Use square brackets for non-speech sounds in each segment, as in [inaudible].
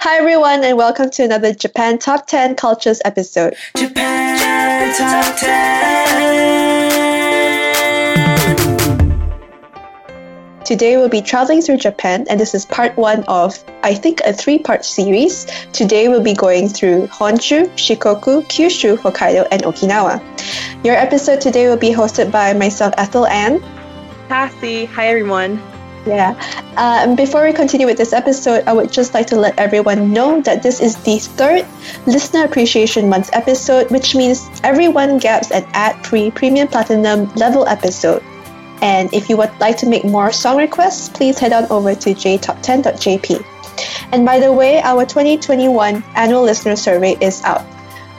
Hi, everyone, and welcome to another Japan Top 10 Cultures episode. Japan Top 10. Today we'll be traveling through Japan, and this is part one of, I think, a three part series. Today we'll be going through Honshu, Shikoku, Kyushu, Hokkaido, and Okinawa. Your episode today will be hosted by myself, Ethel Ann. Cassie. Hi, everyone. Yeah. Uh, before we continue with this episode, I would just like to let everyone know that this is the third Listener Appreciation Month episode, which means everyone gets an ad free premium platinum level episode. And if you would like to make more song requests, please head on over to jtop10.jp. And by the way, our 2021 annual listener survey is out.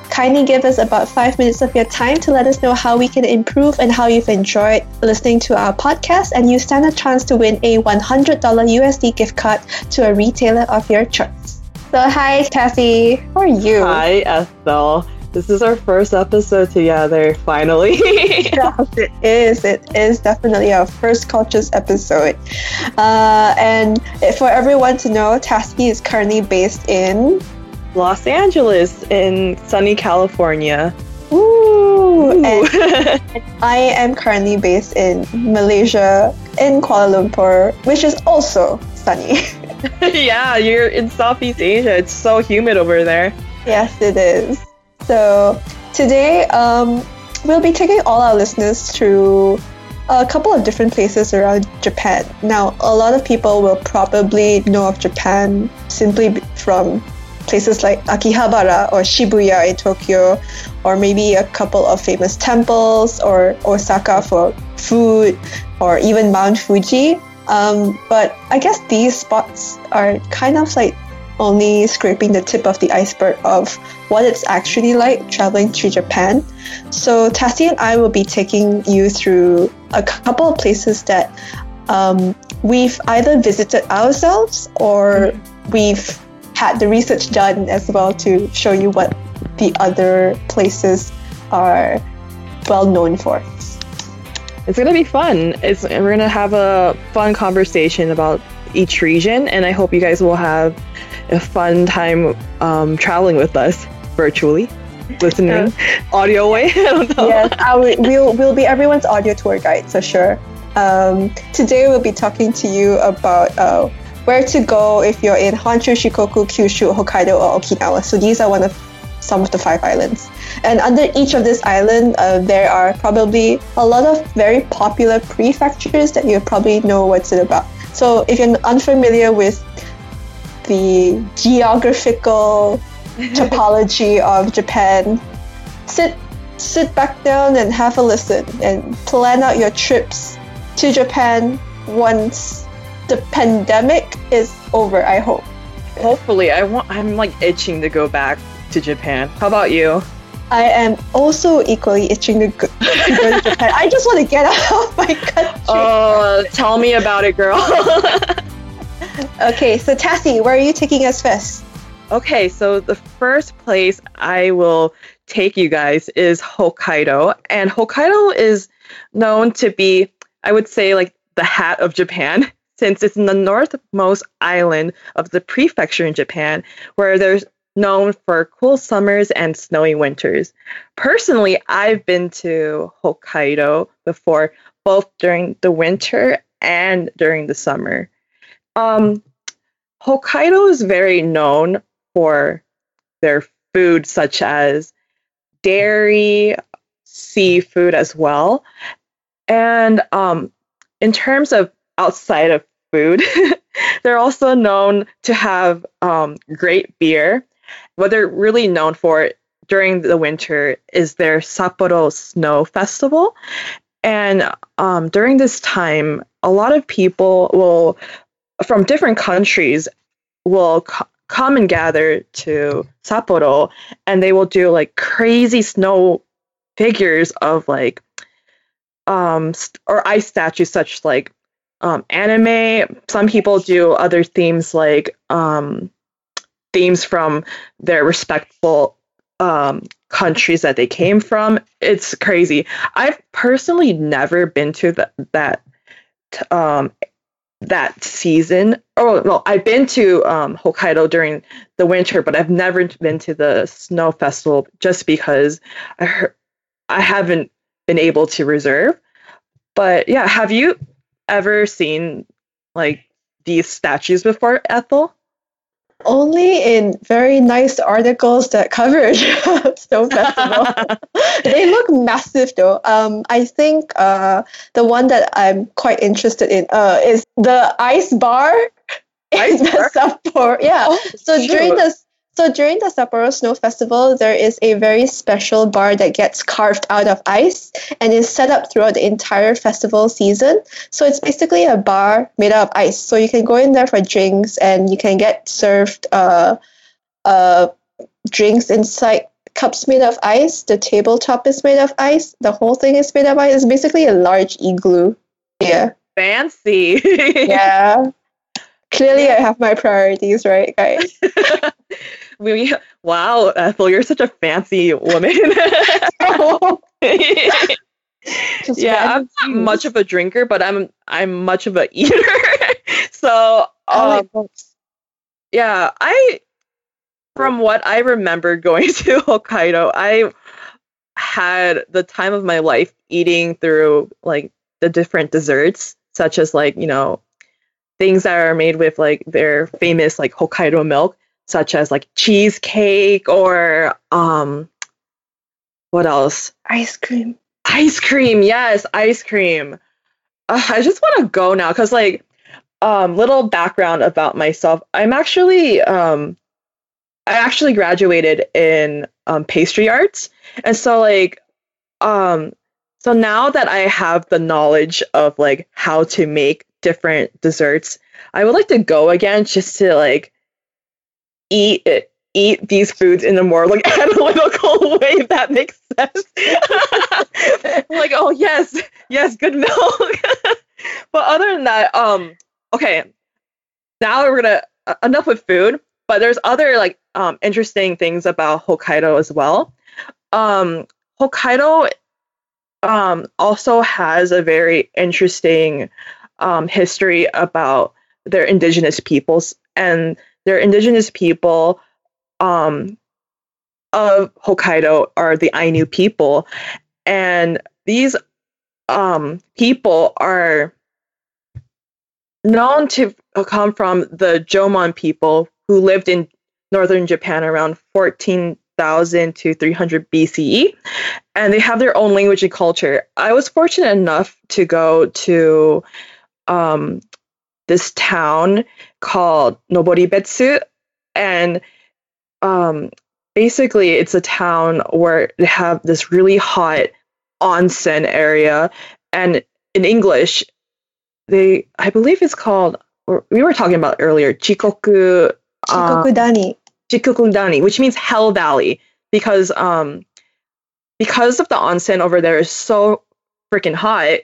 Kindly give us about five minutes of your time to let us know how we can improve and how you've enjoyed listening to our podcast, and you stand a chance to win a $100 USD gift card to a retailer of your choice. So, hi, Cassie. How are you? Hi, Ethel. This is our first episode together, finally. [laughs] yes, it is. It is definitely our first Cultures episode. Uh, and for everyone to know, Tasky is currently based in Los Angeles in sunny California. Ooh, And, and [laughs] I am currently based in Malaysia, in Kuala Lumpur, which is also sunny. [laughs] yeah, you're in Southeast Asia. It's so humid over there. yes, it is. So today, um, we'll be taking all our listeners through a couple of different places around Japan. Now, a lot of people will probably know of Japan simply from places like Akihabara or Shibuya in Tokyo, or maybe a couple of famous temples, or Osaka for food, or even Mount Fuji. Um, but I guess these spots are kind of like only scraping the tip of the iceberg of what it's actually like traveling to Japan. So Tassie and I will be taking you through a couple of places that um, we've either visited ourselves or we've had the research done as well to show you what the other places are well known for. It's gonna be fun. It's we're gonna have a fun conversation about each region, and I hope you guys will have a fun time um, traveling with us virtually, listening audio way. [laughs] I don't know. yes, I will, we'll, we'll be everyone's audio tour guide for sure. Um, today we'll be talking to you about uh, where to go if you're in Honshu, Shikoku, Kyushu, Hokkaido, or Okinawa. So these are one of some of the five islands. And under each of this island, uh, there are probably a lot of very popular prefectures that you probably know what's it about. So if you're unfamiliar with the geographical [laughs] topology of Japan, sit sit back down and have a listen and plan out your trips to Japan once the pandemic is over, I hope. Hopefully, I want. I'm like itching to go back to Japan. How about you? I am also equally itching to go, to, go to Japan. I just want to get [laughs] out of my country. Oh, tell me about it, girl. [laughs] Okay, so Tassie, where are you taking us first? Okay, so the first place I will take you guys is Hokkaido. And Hokkaido is known to be, I would say, like the hat of Japan, since it's in the northmost island of the prefecture in Japan, where there's known for cool summers and snowy winters. Personally, I've been to Hokkaido before, both during the winter and during the summer. Um, Hokkaido is very known for their food, such as dairy, seafood as well. And um, in terms of outside of food, [laughs] they're also known to have um, great beer. What they're really known for during the winter is their Sapporo Snow Festival. And um, during this time, a lot of people will, from different countries, will co- come and gather to Sapporo and they will do like crazy snow figures of like um st- or ice statues such like um anime some people do other themes like um themes from their respectful um countries that they came from it's crazy i've personally never been to the, that um that season. Oh, well, I've been to um, Hokkaido during the winter, but I've never been to the snow festival just because I I haven't been able to reserve. But yeah, have you ever seen like these statues before, Ethel? Only in very nice articles that covered [laughs] Snow Festival. [laughs] they look massive though. Um, I think uh, the one that I'm quite interested in uh, is the ice bar Ice [laughs] bar? Sapporo. Yeah. Oh, so during the so during the Sapporo Snow Festival, there is a very special bar that gets carved out of ice and is set up throughout the entire festival season. So it's basically a bar made out of ice. So you can go in there for drinks and you can get served uh, uh, drinks inside cups made of ice. The tabletop is made of ice. The whole thing is made of ice. It's basically a large igloo. Yeah. fancy. Yeah. [laughs] Clearly, I have my priorities right, guys. [laughs] we, [laughs] wow, Ethel, you're such a fancy woman. [laughs] Just yeah, I'm not much of a drinker, but I'm I'm much of a eater. [laughs] so um, yeah, I from what I remember going to Hokkaido, I had the time of my life eating through like the different desserts, such as like, you know, things that are made with like their famous like Hokkaido milk, such as like cheesecake or um what else? ice cream. Ice cream, yes, ice cream. Uh, I just want to go now because, like, um, little background about myself. I'm actually, um, I actually graduated in um, pastry arts, and so like, um, so now that I have the knowledge of like how to make different desserts, I would like to go again just to like eat it, eat these foods in a more like [laughs] analytical way. If that makes sense. [laughs] like, oh yes, yes, good milk. [laughs] but other than that, um, okay, now we're gonna uh, enough with food. But there's other like um interesting things about Hokkaido as well. Um, Hokkaido um also has a very interesting um history about their indigenous peoples and their indigenous people um of Hokkaido are the Ainu people and these um people are known to come from the Jomon people who lived in northern Japan around 14,000 to 300 BCE and they have their own language and culture. I was fortunate enough to go to um, this town called Noboribetsu, and um, basically it's a town where they have this really hot onsen area, and in English, they I believe it's called. We were talking about earlier, Jigoku uh, Jigokudani. Jigokudani, which means Hell Valley, because um because of the onsen over there is so freaking hot,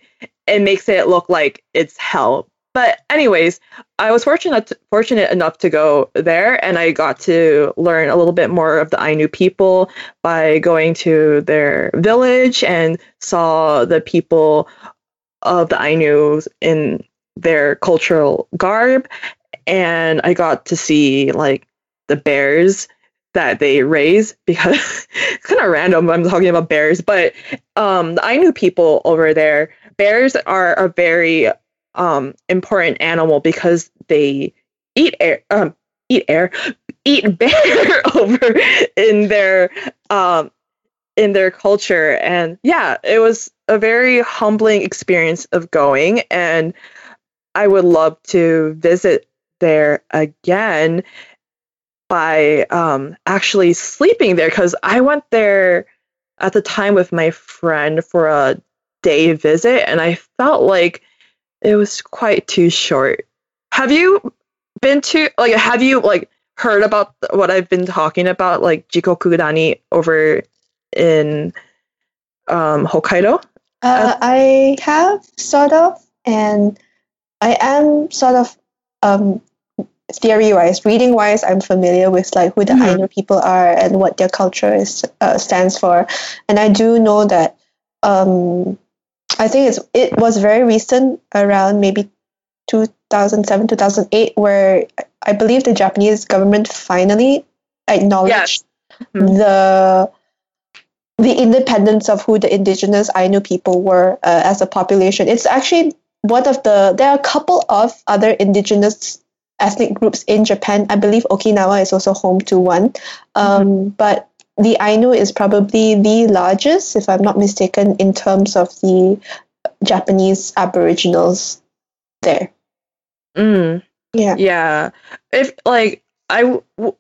it makes it look like it's hell. But anyways, I was fortunate fortunate enough to go there, and I got to learn a little bit more of the Ainu people by going to their village and saw the people of the Ainus in their cultural garb, and I got to see like the bears that they raise [laughs] because it's kind of random I'm talking about bears, but um, the Ainu people over there, bears are a very um, important animal because they eat air, um, eat air, eat [laughs] bear [laughs] over in their um, in their culture, and yeah, it was a very humbling experience of going, and I would love to visit there again by um, actually sleeping there because I went there at the time with my friend for a day visit and I felt like it was quite too short. Have you been to like have you like heard about what I've been talking about like Jigokudani over in um, Hokkaido? Uh, I have sort of, and I am sort of um, theory wise, reading wise, I'm familiar with like who the mm-hmm. Ainu people are and what their culture is uh, stands for, and I do know that. Um, I think it's it was very recent, around maybe 2007, 2008, where I believe the Japanese government finally acknowledged yes. mm-hmm. the the independence of who the indigenous Ainu people were uh, as a population. It's actually one of the there are a couple of other indigenous ethnic groups in Japan. I believe Okinawa is also home to one. Um, mm-hmm. But the Ainu is probably the largest, if I'm not mistaken, in terms of the Japanese Aboriginals there. Mm. Yeah. Yeah. If like I, w-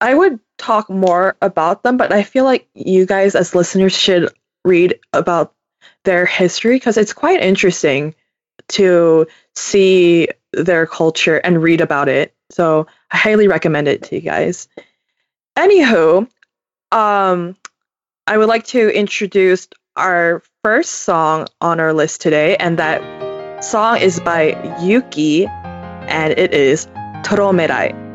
I would talk more about them, but I feel like you guys as listeners should read about their history because it's quite interesting to see their culture and read about it. So I highly recommend it to you guys. Anywho, um, I would like to introduce our first song on our list today, and that song is by Yuki, and it is Toromerai.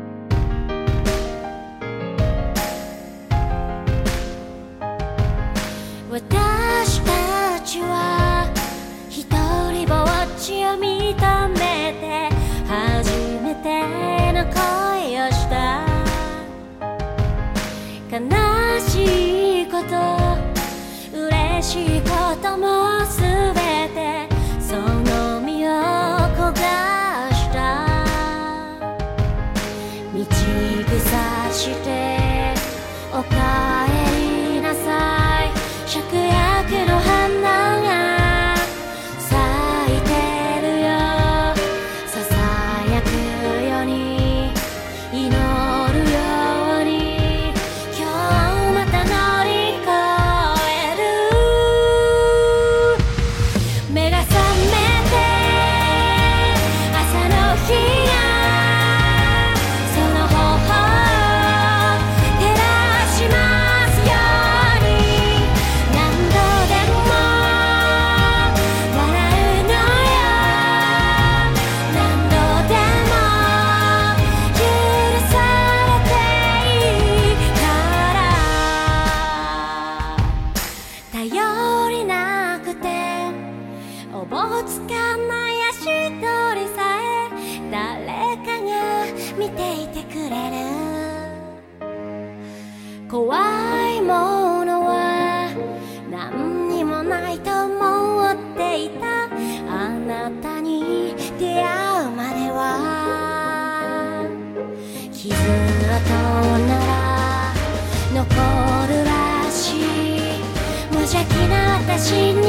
watching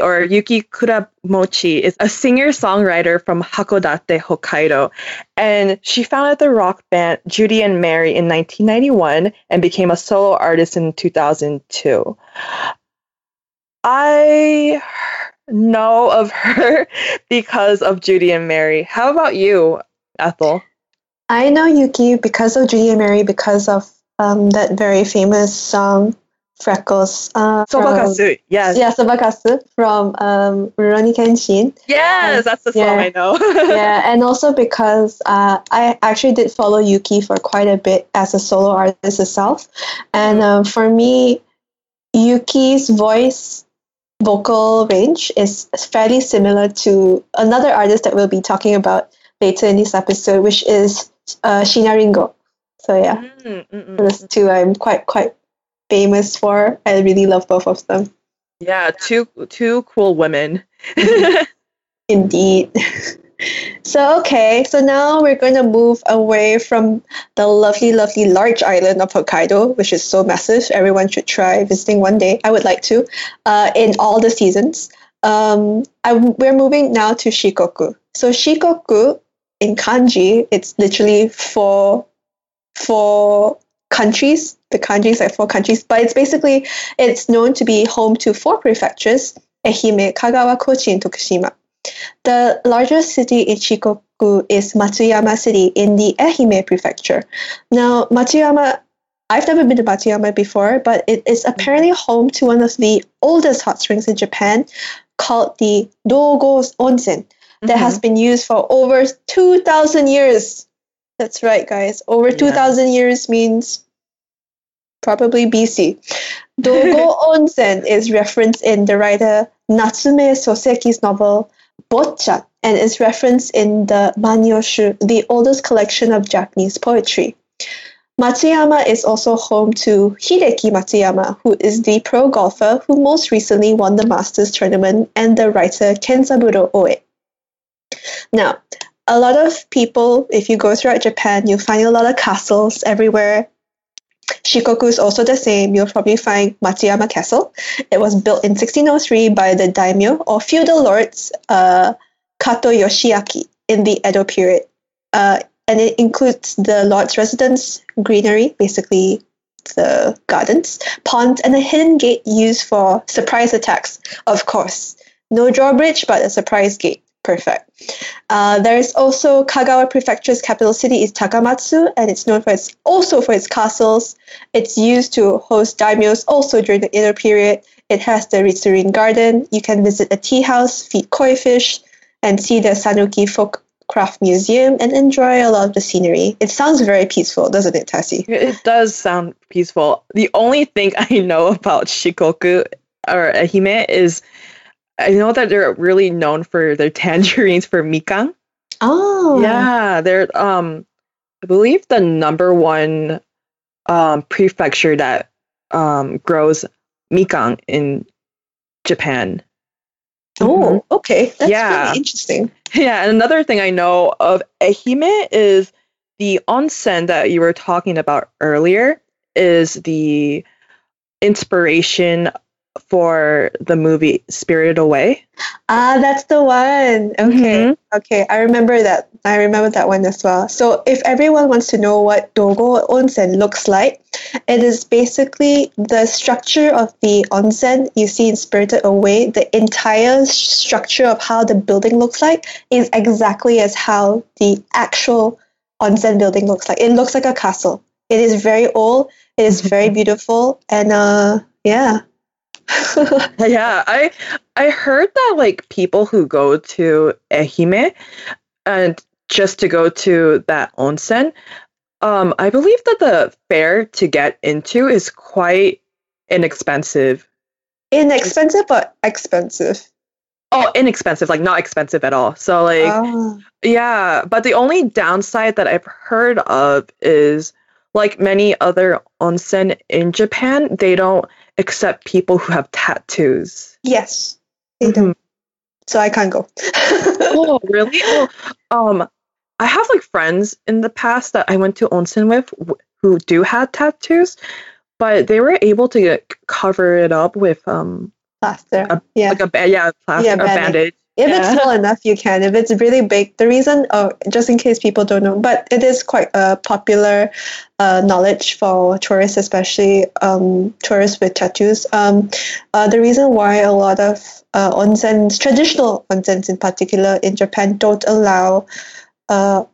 Or Yuki Kuramochi, is a singer songwriter from Hakodate, Hokkaido. And she founded the rock band Judy and Mary in 1991 and became a solo artist in 2002. I know of her [laughs] because of Judy and Mary. How about you, Ethel? I know Yuki because of Judy and Mary because of um, that very famous song Freckles. Uh, Sobakasu. Yes. Yeah, Sobakasu from um, Rurouni Kenshin. Yes, that's the song Yeah. I know. [laughs] yeah, and also because uh, I actually did follow Yuki for quite a bit as a solo artist herself, and um, for me, Yuki's voice vocal range is fairly similar to another artist that we'll be talking about later in this episode, which is uh, Shiina Ringo. So yeah, Mm, mm, mm. those two I'm quite quite famous for. I really love both of them. Yeah, two two cool women. [laughs] Indeed. [laughs] so, okay, so now we're going to move away from the lovely, lovely large island of Hokkaido, which is so massive. Everyone should try visiting one day. I would like to, uh, in all the seasons. Um, I, we're moving now to Shikoku. So, Shikoku in kanji, it's literally four, four countries. The kanji is like four countries, but it's basically it's known to be home to four prefectures: Ehime, Kagawa, Kochi, and Tokushima. The largest city in Shikoku is Matsuyama City in the Ehime prefecture. Now, Matsuyama, I've never been to Matsuyama before, but it is apparently home to one of the oldest hot springs in Japan called the Dogo Onsen that has mm-hmm. been used for over 2,000 years. That's right, guys. Over 2,000 years means probably BC. Dogo [laughs] Onsen is referenced in the writer Natsume Soseki's novel Botchan and is referenced in the Manyoshu, the oldest collection of Japanese poetry. Matsuyama is also home to Hideki Matsuyama, who is the pro golfer who most recently won the Masters tournament, and the writer Kenzaburo Oe. Now, a lot of people, if you go throughout Japan, you'll find a lot of castles everywhere. Shikoku is also the same. You'll probably find Matsuyama Castle. It was built in 1603 by the daimyo or feudal lords uh, Kato Yoshiaki in the Edo period. Uh, and it includes the lord's residence, greenery, basically the gardens, ponds, and a hidden gate used for surprise attacks, of course. No drawbridge, but a surprise gate. Perfect. Uh, there is also Kagawa Prefecture's capital city is Takamatsu, and it's known for its also for its castles. It's used to host daimyos also during the Edo period. It has the Ritsurin Garden. You can visit a tea house, feed koi fish, and see the Sanuki Folk Craft Museum and enjoy a lot of the scenery. It sounds very peaceful, doesn't it, Tassie? It does sound peaceful. The only thing I know about Shikoku or Ehime is I know that they're really known for their tangerines for mikan. Oh, Yeah, they're um I believe the number one um prefecture that um grows mikan in Japan. Oh, okay. That's Yeah. really interesting. Yeah, and another thing I know of Ehime is the onsen that you were talking about earlier is the inspiration for the movie Spirited Away. Ah, that's the one. Okay. Mhm. Okay. I remember that. I remember that one as well. So if everyone wants to know what Dogo Onsen looks like, it is basically the structure of the onsen you see in Spirited Away. The entire structure of how the building looks like is exactly as how the actual onsen building looks like. It looks like a castle. It is very old. It is very [laughs] beautiful. And uh yeah. [laughs] Yeah, I I heard that like people who go to Ehime and just to go to that onsen, um, I believe that the fare to get into is quite inexpensive. Inexpensive but expensive. Oh, inexpensive, like not expensive at all. So like Ah. Yeah, but the only downside that I've heard of is like many other onsen in Japan, they don't accept people who have tattoos. Yes, they Mhm. do. so I can't go. [laughs] oh, really? Oh, um, I have like friends in the past that I went to onsen with who do have tattoos, but they were able to get, cover it up with um Plaster. A- yeah. like a yeah plaster Yeah, a bandage. If Yeah. it's small enough, you can. If it's really big, the reason, oh, just in case people don't know, but it is quite a popular uh, knowledge for tourists, especially um, tourists with tattoos. Um, uh, the reason why a lot of uh, onsens, traditional onsens in particular in Japan, don't allow uh,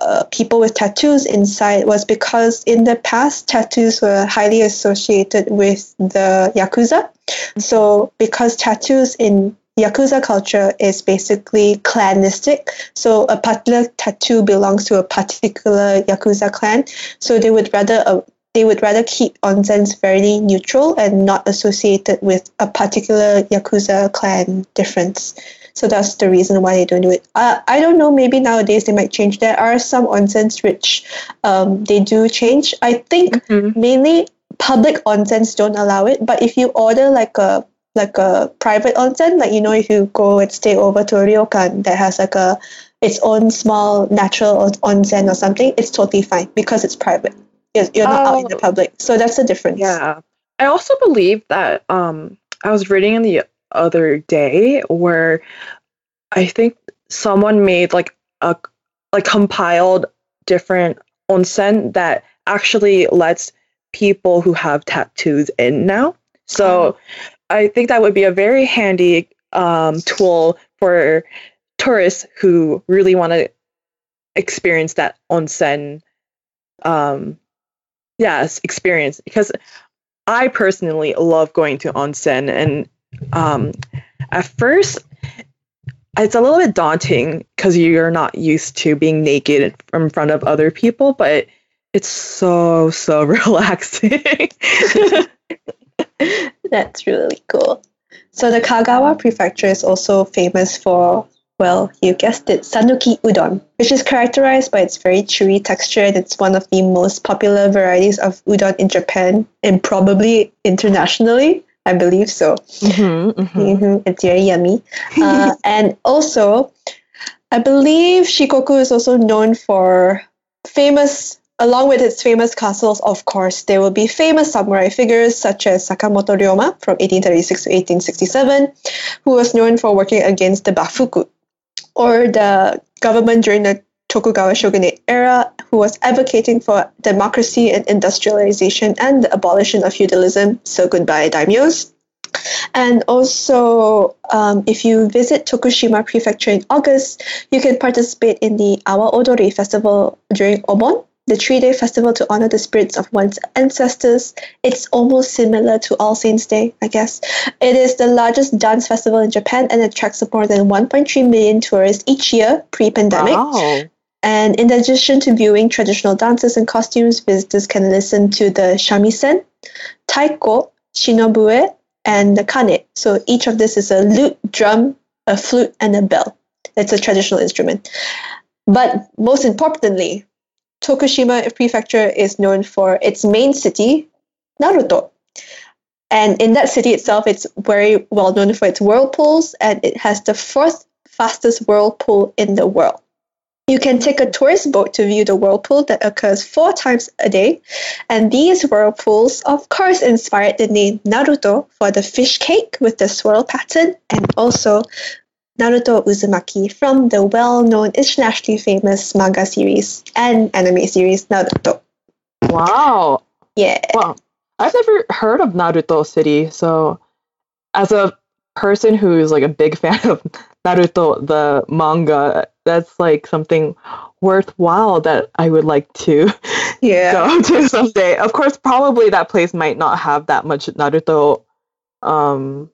uh, people with tattoos inside was because in the past, tattoos were highly associated with the yakuza. So, because tattoos in Yakuza culture is basically clanistic. So a particular tattoo belongs to a particular Yakuza clan. So they would rather uh, they would rather keep onsens very neutral and not associated with a particular Yakuza clan difference. So that's the reason why they don't do it. Uh, I don't know. Maybe nowadays they might change. There are some onsens which um, they do change. I think Mhm. mainly public onsens don't allow it. But if you order like a like a private onsen, like you know, if you go and stay over to a ryokan that has like a its own small natural on- onsen or something, it's totally fine because it's private. You're, you're not out in the Oh. public, so that's the difference. Yeah. I also believe that um I was reading in the other day where I think someone made like a like compiled different onsen that actually lets people who have tattoos in now. So I think that would be a very handy um, tool for tourists who really want to experience that onsen um yes experience because I personally love going to onsen, and um, at first, it's a little bit daunting because you're not used to being naked in front of other people, but it's so so [laughs] relaxing. [laughs] [laughs] That's really cool. So the Kagawa prefecture is also famous for, well, you guessed it, Sanuki udon, which is characterized by its very chewy texture and it's one of the most popular varieties of udon in Japan and probably internationally. I believe so. Mhm, mhm. hmm It's very yummy. Uh, [laughs] and also, I believe Shikoku is also known for famous, along with its famous castles, of course, there will be famous samurai figures such as Sakamoto Ryoma from 1836 to 1867, who was known for working against the Bakufu, or the government during the Tokugawa shogunate era, who was advocating for democracy and industrialization and the abolition of feudalism. So goodbye, daimyos. And also, um, if you visit Tokushima Prefecture in August, you can participate in the Awa Odori festival during Obon, the three-day festival to honor the spirits of one's ancestors. It's almost similar to All Saints' Day, I guess. It is the largest dance festival in Japan and attracts more than 1.3 million tourists each year pre-pandemic. Wow. And in addition to viewing traditional dances and costumes, visitors can listen to the shamisen, taiko, shinobue, and the kane. So each of this is a lute, drum, a flute, and a bell. It's a traditional instrument. But most importantly, Tokushima Prefecture is known for its main city, Naruto. And in that city itself, it's very well known for its whirlpools, and it has the fourth fastest whirlpool in the world. You can take a tourist boat to view the whirlpool that occurs four times a day. And these whirlpools, of course, inspired the name Naruto for the fish cake with the swirl pattern and also Naruto Uzumaki from the well known internationally famous manga series and anime series Naruto. Wow. Yeah. Well, I've never heard of Naruto City, so as a person who's like a big [laughs] fan of Naruto the manga, that's like something worthwhile that I would like to [laughs] Yeah. go [laughs] to someday. Of course, probably that place might not have that much Naruto um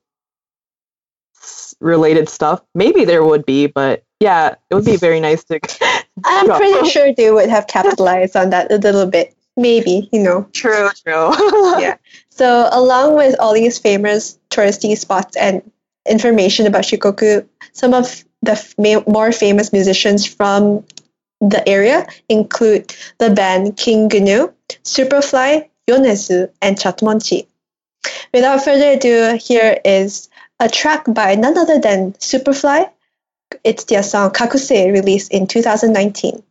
related stuff. Maybe there would be, but yeah, it would be very nice to [laughs] I'm pretty sure they would have capitalized on that a little bit. Maybe, you know. True, true. [laughs] Yeah. So, along with all these famous touristy spots and information about Shikoku, some of the f- more famous musicians from the area include the band King Gnu, Superfly, Yonezu, and Chatmonchy. Without further ado, here is a track by none other than Superfly. It's their song Kakusei, released in 2019.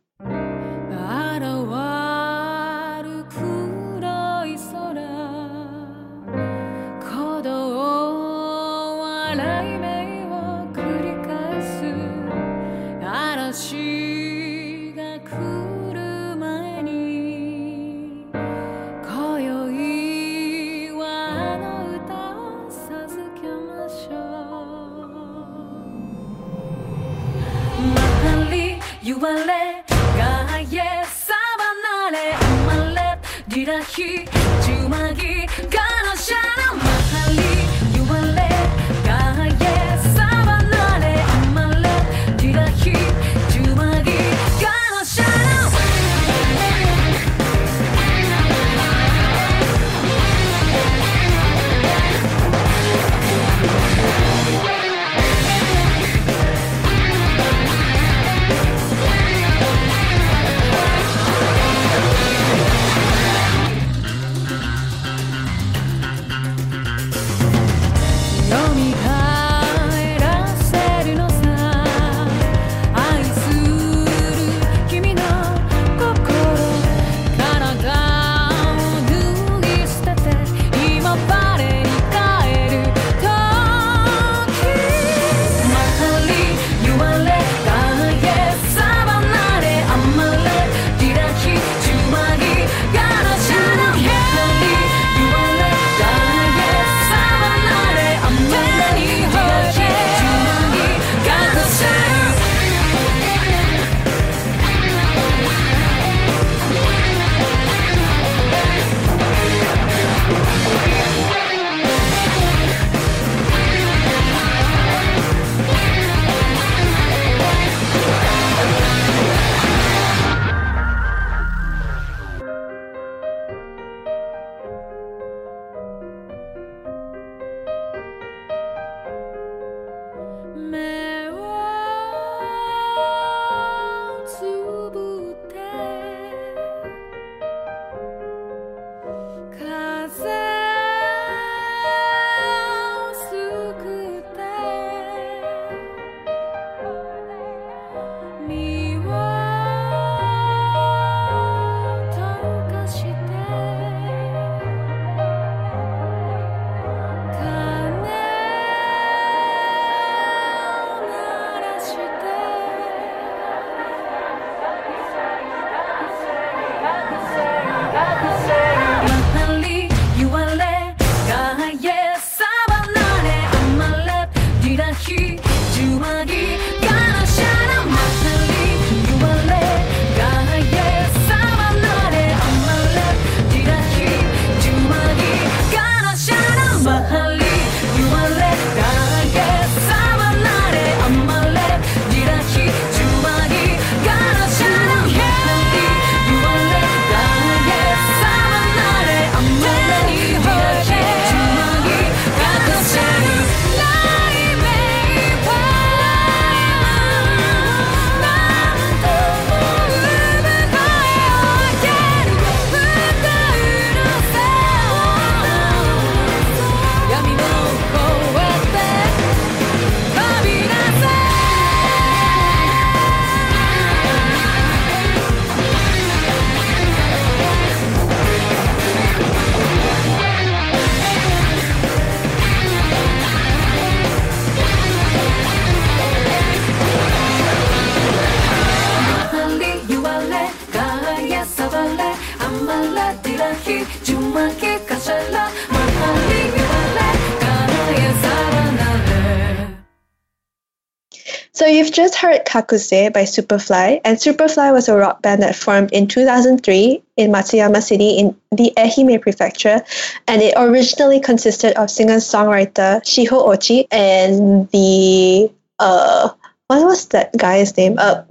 Just heard Kakusei by Superfly, and Superfly was a rock band that formed in 2003 in Matsuyama City in the Ehime Prefecture, and it originally consisted of singer-songwriter Shiho Ochi and the uh, what was that guy's name? Uh,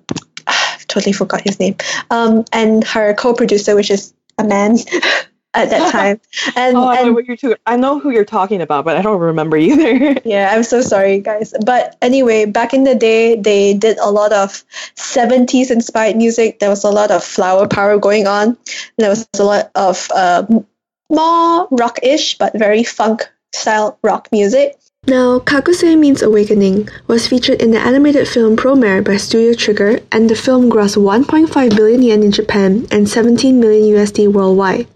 I've [sighs] totally forgot his name. Um, and her co-producer, which is a man [laughs] at that [laughs] time, and Oh, I know and what you're too. I know who you're talking about, but I don't remember [laughs] either. yeah, I'm so sorry, guys. But anyway, back in the day, they did a lot of 70s inspired music. There was a lot of flower power going on. There was a lot of um, more rock ish, but very funk style rock music. Now, Kakusei Means Awakening was featured in the animated film Promare by Studio Trigger, and the film grossed 1.5 billion yen in Japan and 17 million USD worldwide.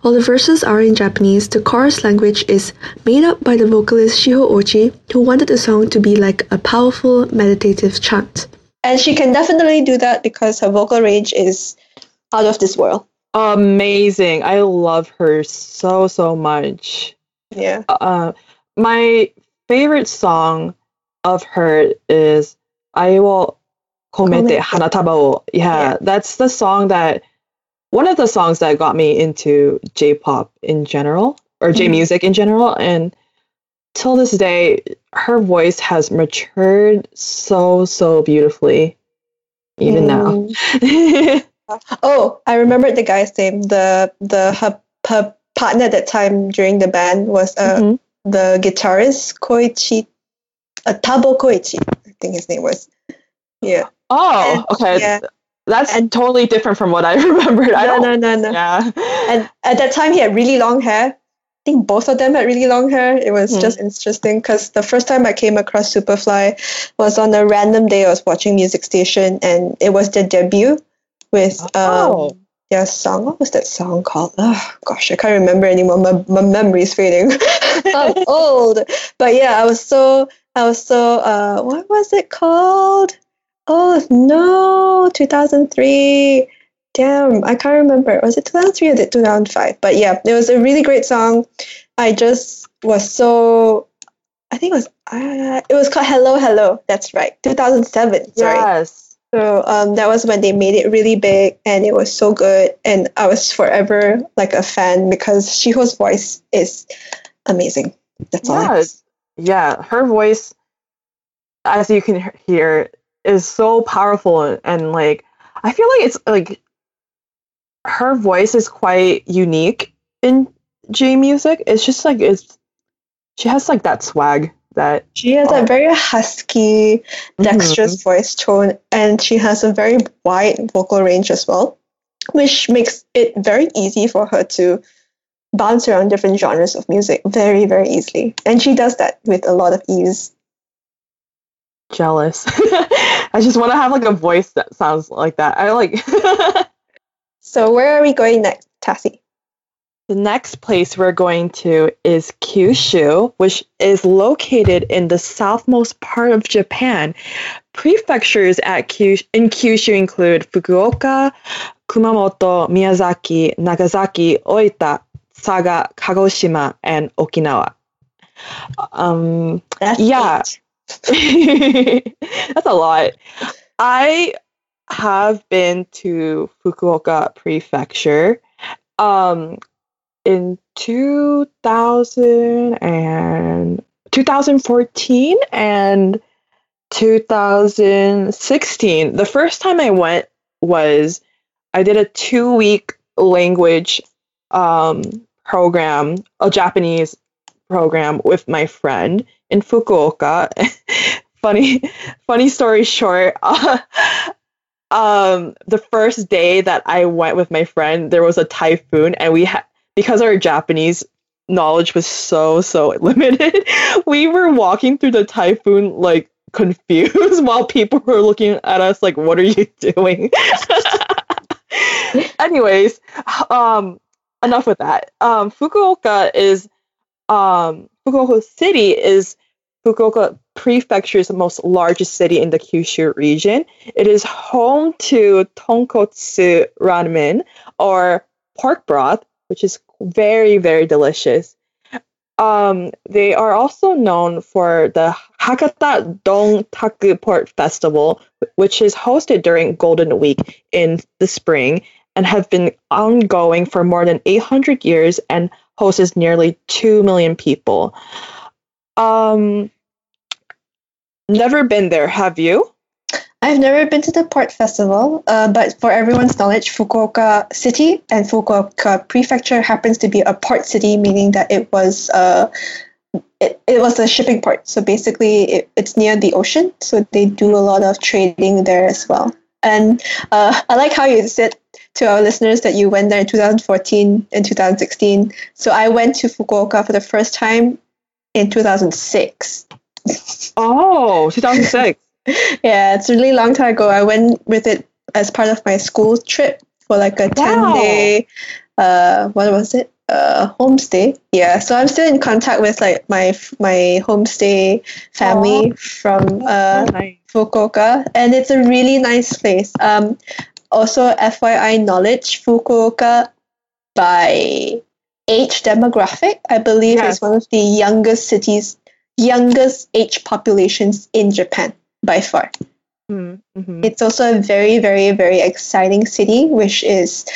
While the verses are in Japanese, the chorus language is made up by the vocalist Shiho Ochi, who wanted the song to be like a powerful meditative chant. And she can definitely do that because her vocal range is out of this world. Amazing. I love her so, so much. Yeah. Uh, my favorite song of her is Ai o komete hanataba o. Yeah, Yeah. that's the song that one of the songs that got me into J-pop in general or J music in general and till this day her voice has matured so so beautifully even now. [laughs] Oh, I remember the guy's name. The the her, her partner at that time during the band was uh, Mhm. The guitarist Koichi, uh, Tabo Koichi. I think his name was. Yeah. Oh, And- okay. yeah. That's And- totally different from what I [laughs] remembered. I No, don't no, no, no. Yeah. And at that time, he had really long hair. I think both of them had really long hair. It was Hmm. just interesting because the first time I came across Superfly was on a random day I was watching Music Station, and it was their debut with Oh. um, their song. What was that song called? Oh, gosh, I can't remember anymore. My, my memory is fading. [laughs] I'm old. But yeah, I was so, I was so, uh, what was it called? Oh no, 2003. Damn, I can't remember. Was it 2003 or did 2005? But yeah, it was a really great song. I just was so. I think it was. Uh, it was called Hello Hello. That's right, 2007. Sorry. Yes. So um, that was when they made it really big, and it was so good. And I was forever like a fan because Shiho's voice is amazing. That's Yeah, say. yeah, her voice, as you can hear, is so powerful and, and like I feel like it's like her voice is quite unique in J music. It's just like it's she has like that swag that She has a very husky, dexterous mm-hmm. voice tone, and she has a very wide vocal range as well, which makes it very easy for her to bounce around different genres of music very, very easily. And she does that with a lot of ease. jealous. [laughs] I just want to have like a voice that sounds like that. I like [laughs] So, where are we going next, Tassie? The next place we're going to is Kyushu, which is located in the southmost part of Japan. Prefectures at Kyushu, in Kyushu include Fukuoka, Kumamoto, Miyazaki, Nagasaki, Oita, Saga, Kagoshima, and Okinawa. Um, That's Yeah. [laughs] That's a lot. I have been to Fukuoka Prefecture um in 2000 and 2014 and 2016. The first time I went was I did a 2 week language um program, a Japanese program with my friend in Fukuoka. [laughs] funny, funny story short. [laughs] um, the first day that I went with my friend, there was a typhoon, and we had because our Japanese knowledge was so so [laughs] limited. we were walking through the typhoon like confused [laughs] while people were looking at us like, "What are you [laughs] doing?" Anyways, um, enough with that. Um, Fukuoka is um, Fukuoka City is Fukuoka Prefecture's most largest city in the Kyushu region. It is home to tonkotsu ramen or pork broth, which is very very delicious. Um, they are also known for the Hakata Dontaku Port Festival, which is hosted during Golden Week in the spring and have been ongoing for more than 800 years and hosts nearly 2 million people. Um, never been there, have you? I've never been to the port festival, uh, but for everyone's knowledge, Fukuoka City and Fukuoka Prefecture happens to be a port city, meaning that it was uh, it, it was a shipping port. So basically, it, it's near the ocean, so they do a lot of trading there as well. And uh, I like how you said to our listeners that you went there in 2014 and 2016. So I went to Fukuoka for the first time in 2006. Oh, 2006. [laughs] yeah, it's a really long time ago. I went with it as part of my school trip for like a 10 Wow. day, uh, what was it? Uh, homestay. Yeah, so I'm still in contact with like my my homestay family from uh, Oh, nice. Fukuoka, and it's a really nice place. Um, also, FYI knowledge, Fukuoka by age demographic, I believe is one of the youngest cities, youngest age populations in Japan by far. Mhm, mhm. It's also a very, very, very exciting city, which is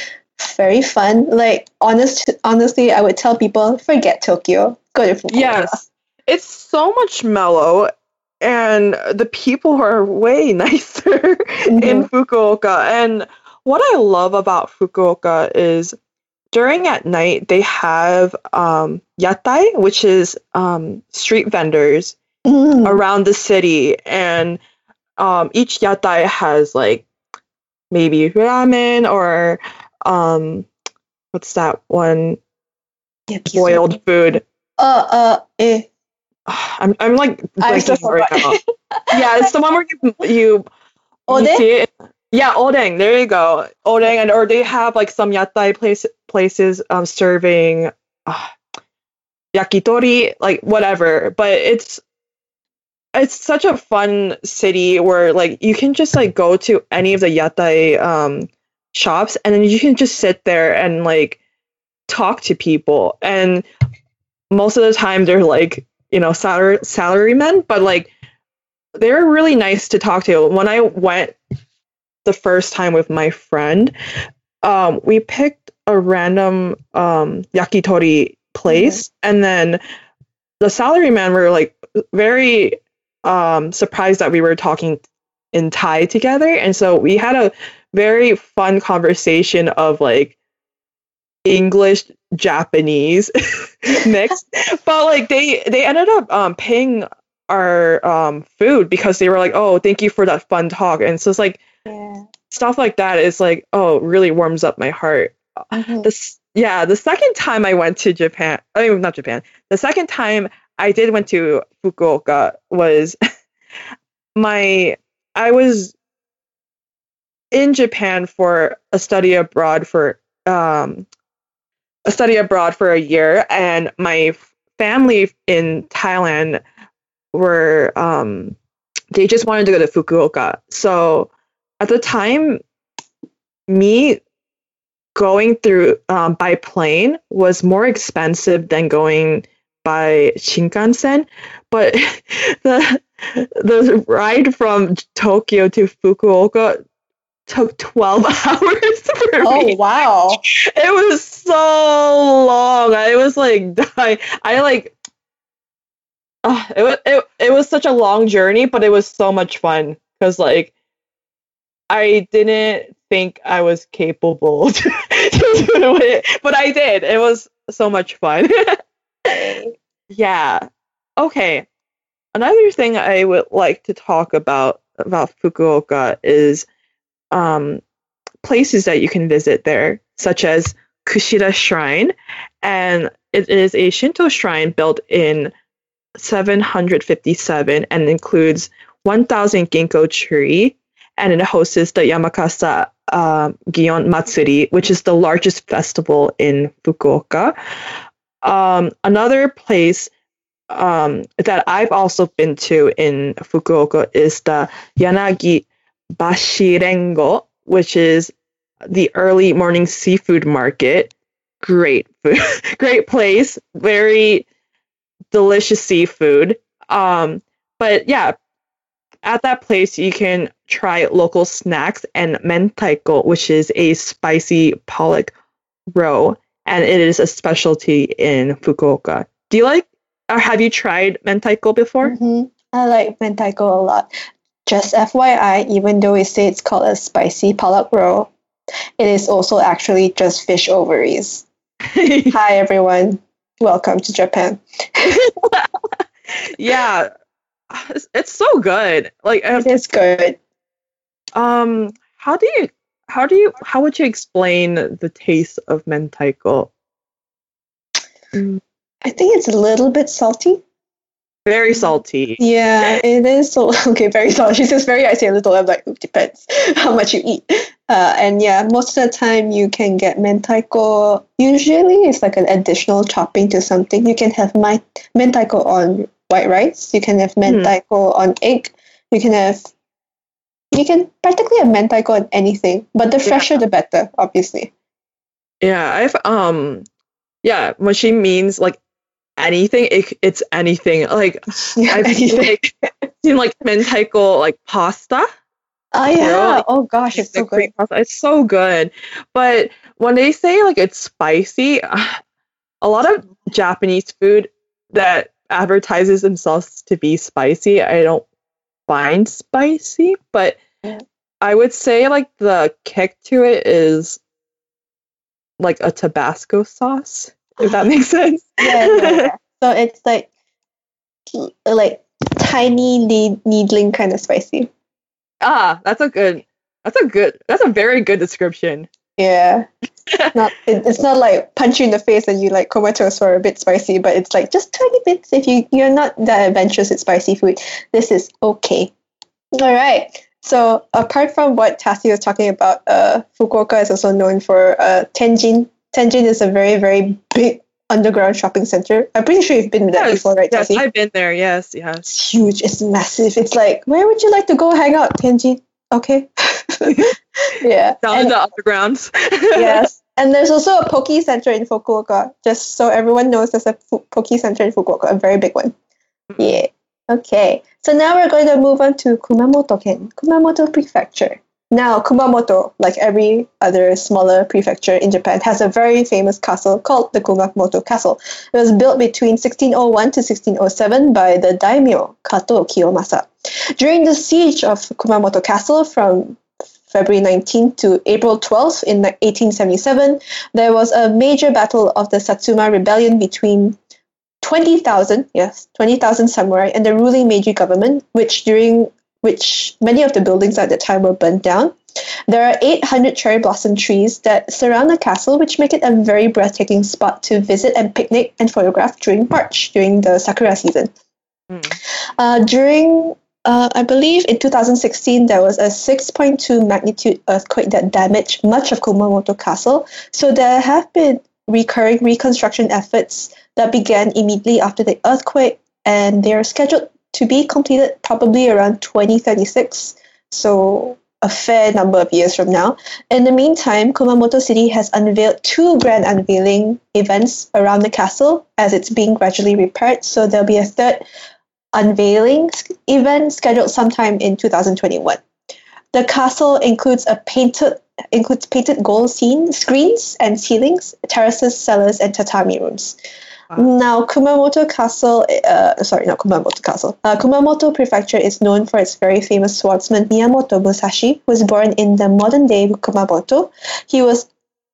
very fun. Like honest, honestly, I would tell people forget Tokyo, go to Fukuoka. Yes. It's so much mellow and the people are way [laughs] nicer in Fukuoka. And what I love about Fukuoka is during at night they have um yatai, which is um street vendors Mm. around the city and um each yatai has like maybe ramen or um what's that one boiled food Uh, uh, eh. [sighs] I'm I'm like blanking right now. [laughs] yeah, it's the one where you you, you see it. Yeah, odeng. There you go, odeng, and or they have like some yatai place places um serving uh, yakitori, like whatever. But it's it's such a fun city where like you can just like go to any of the yatai um shops and then you can just sit there and like talk to people. And most of the time they're like you know salary salarymen but like they're really nice to talk to. When i went the first time with my friend um we picked a random um yakitori place and then the salarymen were like very um surprised that we were talking in thai together and so we had a very fun conversation of like english japanese [laughs] mixed [laughs] but like they they ended up um paying our um food because they were like oh thank you for that fun talk and so it's like Yeah. stuff like that is like oh really warms up my heart Mhm. this yeah the second time i went to japan i mean not japan the second time i did went to fukuoka was [laughs] my i was in japan for a study abroad for um a study abroad for a year and my family in thailand were um they just wanted to go to fukuoka. So at the time me going through um, by plane was more expensive than going by Shinkansen, but [laughs] the the ride from Tokyo to Fukuoka took 12 [laughs] hours for Oh me. wow! It was so long. I was like [laughs] dying. I like uh, it was it, it was such a long journey, but it was so much fun because like I didn't think I was capable to, to do it, but I did. It was so much fun. Yeah. Okay. Another thing I would like to talk about about Fukuoka is um, places that you can visit there, such as Kushida Shrine, and it is a Shinto shrine built in 757 and includes 1,000 ginkgo tree, and it hosts the Yamakasa uh, Gion Matsuri, which is the largest festival in Fukuoka. Um, another place um, that I've also been to in Fukuoka is the Yanagibashi Rengo, which is the early morning seafood market. Great food, [laughs] great place, very delicious seafood. Um, but yeah, at that place you can try local snacks and mentaiko, which is a spicy pollock roe, and it is a specialty in Fukuoka. Do you like or have you tried mentaiko before? Mhm. I like mentaiko a lot. Just FYI, even though we say it's called a spicy pollock roll, it is also actually just fish ovaries. [laughs] Hi everyone, welcome to Japan. [laughs] yeah, it's, it's so good. Like, uh, It is good. um, how do you, how do you, how would you explain the taste of mentaiko? I think it's a little bit salty. Very salty. Yeah, it is so [laughs] okay. Very salty. She says very. I say a little. I'm like "It depends [laughs] how much you eat. Uh, and yeah, most of the time you can get mentaiko. Usually, it's like an additional topping to something. You can have my mentaiko on white rice. You can have mentaiko on egg. You can have. You can practically have mentaiko on anything, but the fresher the better, obviously. Yeah, I've um, yeah, when she means like anything, it, it's anything. Like Yeah, [laughs] I've anything. like, seen like mentaiko like pasta. Oh yeah. Yeah. Oh gosh, it's so like, good. pasta. It's so good. But when they say like it's spicy, [sighs] a lot of Japanese food that advertises themselves to be spicy, I don't find spicy. But I would say like the kick to it is like a Tabasco sauce, if that [laughs] makes sense. Yeah, yeah, yeah. So it's like like tiny ne- needling kind of spicy. ah, that's a good. That's a good. That's a very good description. Yeah. [laughs] not it, it's not like punch you in the face and you like comatose for a bit spicy, but it's like just tiny bits. If you you're not that adventurous with spicy food, this is okay. All right. So apart from what Tassie was talking about, uh, Fukuoka is also known for uh, Tenjin. Tenjin is a very very big underground shopping center. I'm pretty sure you've been there Yes, before, right, yes, Tassie? I've been there. Yes, yes. It's huge. It's massive. It's like, where would you like to go hang out, Tenjin? Okay. [laughs] yeah. [laughs] Down in the undergrounds. [laughs] yes. And there's also a Poke Center in Fukuoka. Just so everyone knows, there's a Poke Center in Fukuoka, a very big one. Mm-hmm. Yeah. Okay. So now we're going to move on to Kumamoto-ken, Kumamoto Prefecture. Now, Kumamoto, like every other smaller prefecture in Japan, has a very famous castle called the Kumamoto Castle. It was built between 1601 to 1607 by the daimyo Kato Kiyomasa. During the siege of Kumamoto Castle from February 19th to April 12th in 1877, there was a major battle of the Satsuma Rebellion between 20,000, yes, 20,000 samurai and the ruling Meiji government, which during which many of the buildings at the time were burnt down. There are 800 cherry blossom trees that surround the castle, which make it a very breathtaking spot to visit and picnic and photograph during March, during the sakura season. Uh, during, uh, I believe in 2016, there was a 6.2 magnitude earthquake that damaged much of Kumamoto Castle. So there have been recurring reconstruction efforts that began immediately after the earthquake, and they are scheduled to be completed probably around 2036. So a fair number of years from now. In the meantime, Kumamoto City has unveiled two grand unveiling events around the castle as it's being gradually repaired. So there'll be a third unveiling event scheduled sometime in 2021. The castle includes a painted includes painted gold scene screens and ceilings, terraces, cellars, and tatami rooms. Now, Kumamoto Castle, uh, sorry, not Kumamoto Castle. Uh, Kumamoto Prefecture is known for its very famous swordsman Miyamoto Musashi, who was born in the modern day Kumamoto. He was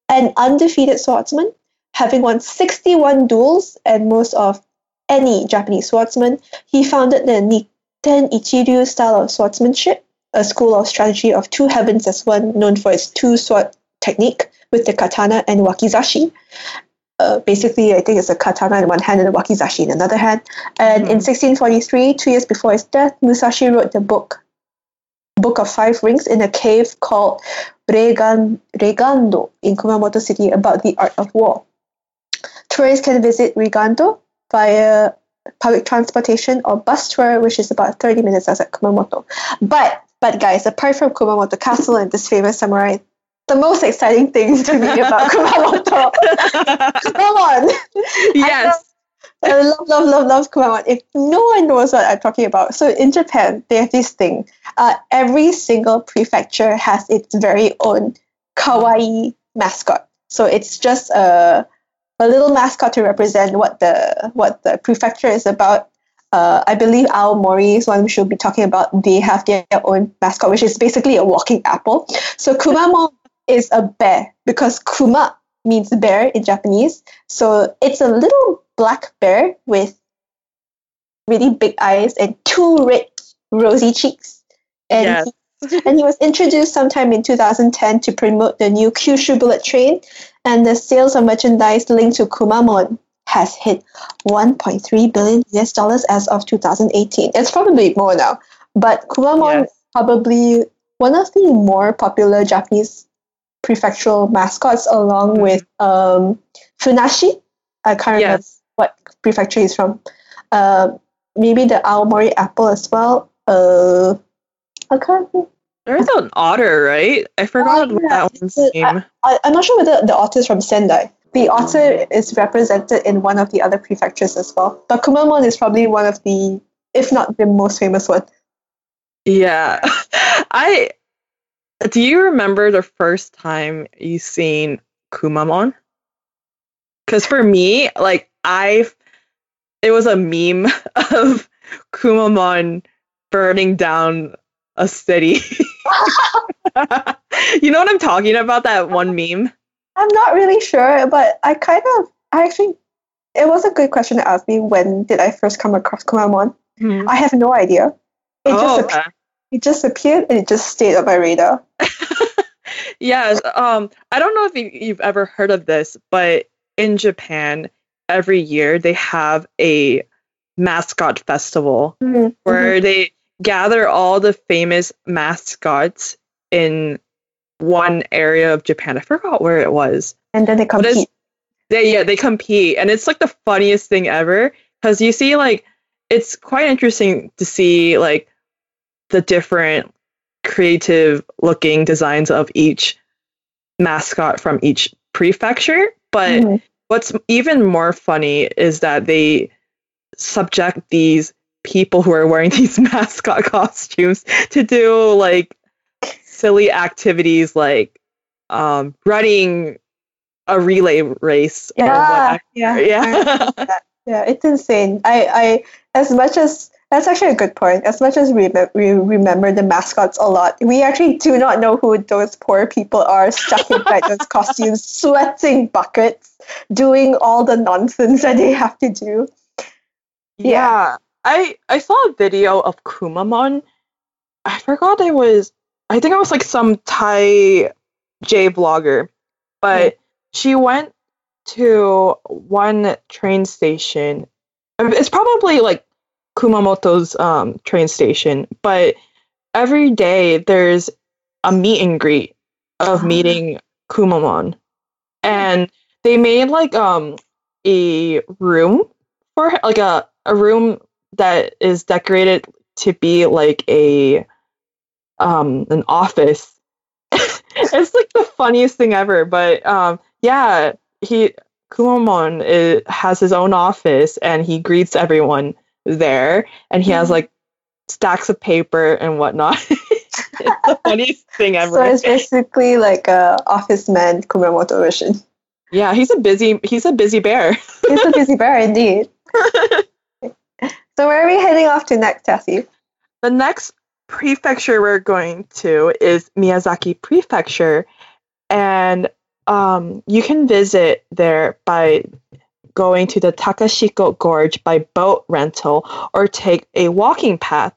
an undefeated swordsman, having won 61 duels and most of any Japanese swordsman. He founded the Niten Ichiryu style of swordsmanship, a school of strategy of two heavens as one, known for its two sword technique with the katana and wakizashi. Uh, basically, I think it's a katana in one hand and a wakizashi in another hand. And in 1643, two years before his death, Musashi wrote the book Book of Five Rings in a cave called Regan, Reigando in Kumamoto City about the art of war. Tourists can visit Reigando via public transportation or bus tour, which is about 30 minutes outside Kumamoto. But, but guys, apart from Kumamoto Castle and this famous samurai, the most exciting things to me about [laughs] Kumamoto. Come on! yes. I love, love, love, love Kumamoto. If no one knows what I'm talking about, so in Japan, they have this thing. Uh, every single prefecture has its very own kawaii mascot. So it's just a, a little mascot to represent what the what the prefecture is about. Uh, I believe Aomori is one we should be talking about. They have their own mascot, which is basically a walking apple. So [laughs] Kumamon is a bear because Kuma means bear in Japanese. So it's a little black bear with really big eyes and two red rosy cheeks. And, Yes. he, and he was introduced sometime in 2010 to promote the new Kyushu bullet train and the sales of merchandise linked to Kumamon has hit 1.3 billion US dollars as of 2018. It's probably more now, but Kumamon Yes. is probably one of the more popular Japanese prefectural mascots, along Mhm. with um, Funassyi. I can't remember Yes. what prefecture he's from. Uh, maybe the Aomori apple as well. Uh, I can't. There's an otter, right? I forgot what yeah, that one's a- name. I, I'm not sure whether the otter is from Sendai. The otter is represented in one of the other prefectures as well. But Kumamon is probably one of the, if not the most famous one. Yeah. [laughs] I do you remember the first time you seen Kumamon? Cuz for me, like I it was a meme [laughs] of Kumamon burning down a city. [laughs] you know what I'm talking about that one meme? I'm not really sure, but I kind of, I actually, it was a good question to ask me when did I first come across Kumamon. Mm-hmm. I have no idea. It just Oh, appeared, it just appeared and it just stayed on my radar. [laughs] Yes. Um, I don't know if you, you've ever heard of this, but in Japan, every year they have a mascot festival Mhm, where they gather all the famous mascots in one area of Japan. I forgot where it was. And then they compete. They yeah, they compete and it's like the funniest thing ever because you see like it's quite interesting to see like the different creative looking designs of each mascot from each prefecture, but Mhm. what's even more funny is that they subject these people who are wearing [laughs] these mascot costumes to do like silly activities like um, running a relay race or Yeah, yeah, yeah. Yeah, it's insane. I, I, as much as that's actually a good point. As much as we, we remember the mascots a lot, we actually do not know who those poor people are stuck inside those costumes, [laughs] sweating buckets, doing all the nonsense that they have to do. Yeah. I I saw a video of Kumamon. I forgot it was I think it was like some Thai J vlogger, but she went to one train station. It's probably like Kumamoto's um train station, but every day there's a meet and greet of Ah. meeting Kumamon. And they made like um a room for her, like a a room that is decorated to be like a um an office. [laughs] it's like the funniest thing ever, but um yeah, he Kumamon is, has his own office and he greets everyone there and he has Mhm. like stacks of paper and whatnot. [laughs] it's the funniest [laughs] thing ever. So it's basically like a office man Kumamoto version. yeah, he's a busy he's a busy bear. [laughs] He's a busy bear indeed. so where are we heading off to next, Tessie? The next prefecture we're going to is Miyazaki Prefecture, and um, you can visit there by going to the Takachiho Gorge by boat rental or take a walking path.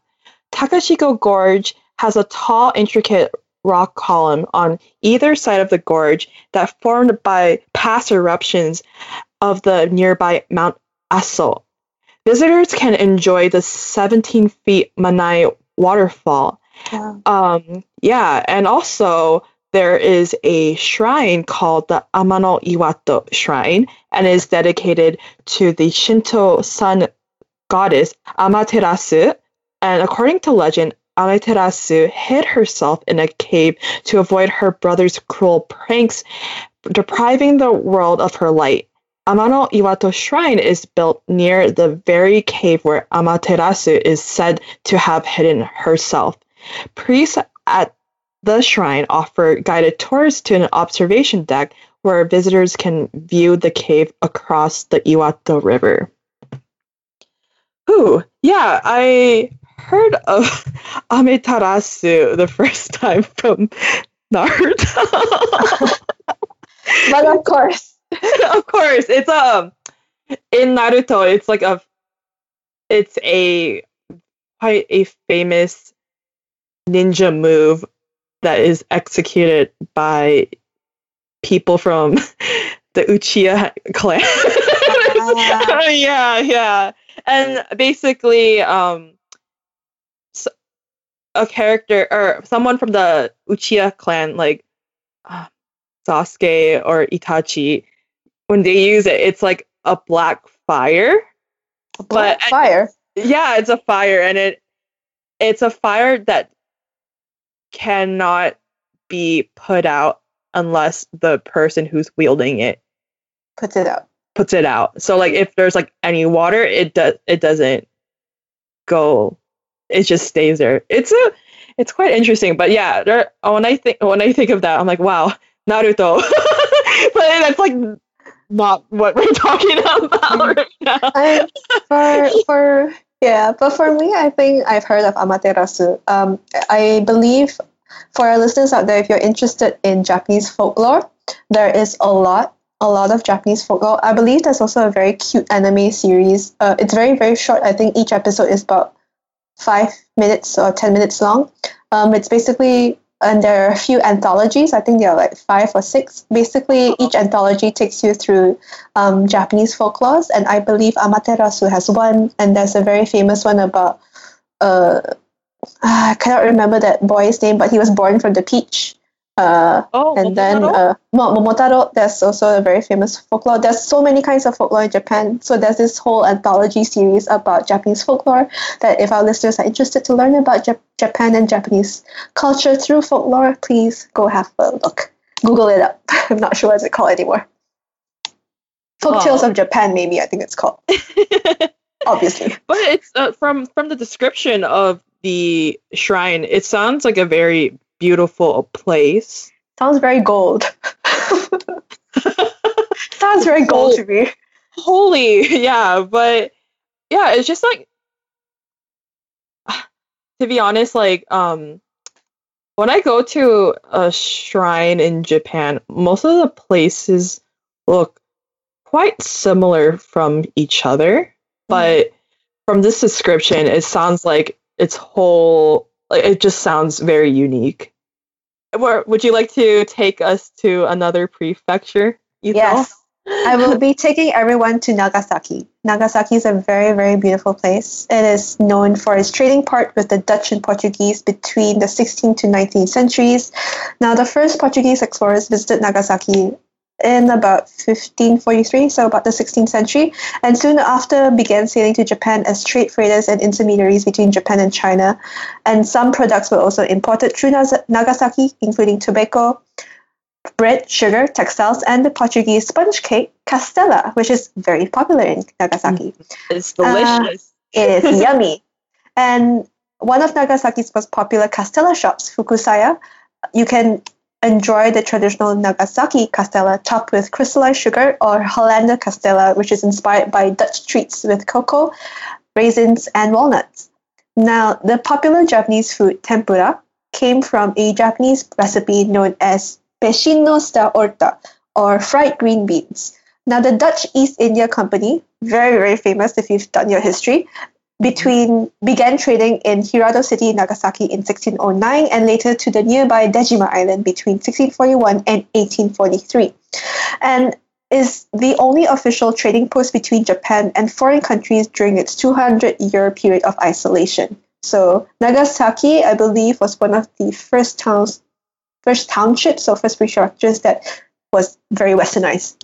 Takachiho Gorge has a tall, intricate rock column on either side of the gorge that formed by past eruptions of the nearby Mount Aso. Visitors can enjoy the 17 feet Manai waterfall. Yeah. Um, yeah, and also there is a shrine called the Amano Iwato Shrine and is dedicated to the Shinto sun goddess Amaterasu. And according to legend, Amaterasu hid herself in a cave to avoid her brother's cruel pranks, depriving the world of her light. Amano Iwato Shrine is built near the very cave where Amaterasu is said to have hidden herself. Priests at the shrine offer guided tours to an observation deck where visitors can view the cave across the Iwato River. Ooh, yeah, I heard of [laughs] Amaterasu the first time from Naruto. [laughs] But of course. [laughs] of course, it's um in Naruto. It's like a it's a quite a famous ninja move that is executed by people from [laughs] the Uchiha clan. Yeah. [laughs] yeah, yeah. And basically, um, a character or someone from the Uchiha clan, like uh, Sasuke or Itachi, when they use it, it's like a black fire. But fire. yeah, it's a fire, and it it's a fire that cannot be put out unless the person who's wielding it Puts it up. puts it out. So like if there's like any water, it does it doesn't go. It just stays there. It's a it's quite interesting. But yeah, there, when I think when I think of that, I'm like, wow, Naruto. [laughs] but that's like not what we're [laughs] talking about [laughs] right now. I, for for yeah, but for me, I think I've heard of Amaterasu. Um, I believe for our listeners out there, if you're interested in Japanese folklore, there is a lot, a lot of Japanese folklore. I believe there's also a very cute anime series. Uh, it's very very short. I think each episode is about five minutes or ten minutes long. Um, it's basically and there are a few anthologies. I think there are like five or six. Basically, each anthology takes you through um, Japanese folklore, and I believe Amaterasu has one, and there's a very famous one about uh, [sighs] I cannot remember that boy's name, but he was born from the peach. Uh, Oh, and then Momotaro? uh, Momotaro, there's also a very famous folklore. There's so many kinds of folklore in Japan. So there's this whole anthology series about Japanese folklore that if our listeners are interested to learn about Jap- Japan and Japanese culture through folklore, please go have a look. Google it up. [laughs] I'm not sure what it's called anymore. Folk Tales Oh. of Japan, maybe I think it's called. [laughs] Obviously. But it's uh, from from the description of the shrine. It sounds like a very beautiful place. Sounds very gold. [laughs] Sounds very gold to me. Holy, yeah, but yeah, it's just like to be honest, like um when I go to a shrine in Japan, most of the places look quite similar from each other, but from this description, it sounds like its whole like it just sounds very unique. Would you like to take us to another prefecture? Yes. I will be taking everyone to Nagasaki. Nagasaki is a very, very beautiful place. It is known for its trading part with the Dutch and Portuguese between the 16th to 19th centuries. Now, the first Portuguese explorers visited Nagasaki in about 1543, so about the 16th century, and soon after began sailing to Japan as trade freighters and intermediaries between Japan and China. And some products were also imported through Nagasaki, including tobacco, bread, sugar, textiles, and the Portuguese sponge cake, castella, which is very popular in Nagasaki. Mm, it's delicious. Uh, it is [laughs] yummy. And one of Nagasaki's most popular castella shops, Fukusaya, you can enjoy the traditional Nagasaki castella topped with crystallized sugar or Hollander castella, which is inspired by Dutch treats with cocoa, raisins, and walnuts. Now, the popular Japanese food, tempura, came from a Japanese recipe known as Peixinhos da Horta, or fried green beans. Now, the Dutch East India Company, very, very famous if you've done your history, between began trading in Hirado City, Nagasaki in 1609, and later to the nearby Dejima Island between 1641 and 1843, and is the only official trading post between Japan and foreign countries during its 200-year period of isolation. So Nagasaki, I believe, was one of the first towns, first townships or first prefectures that was very westernized.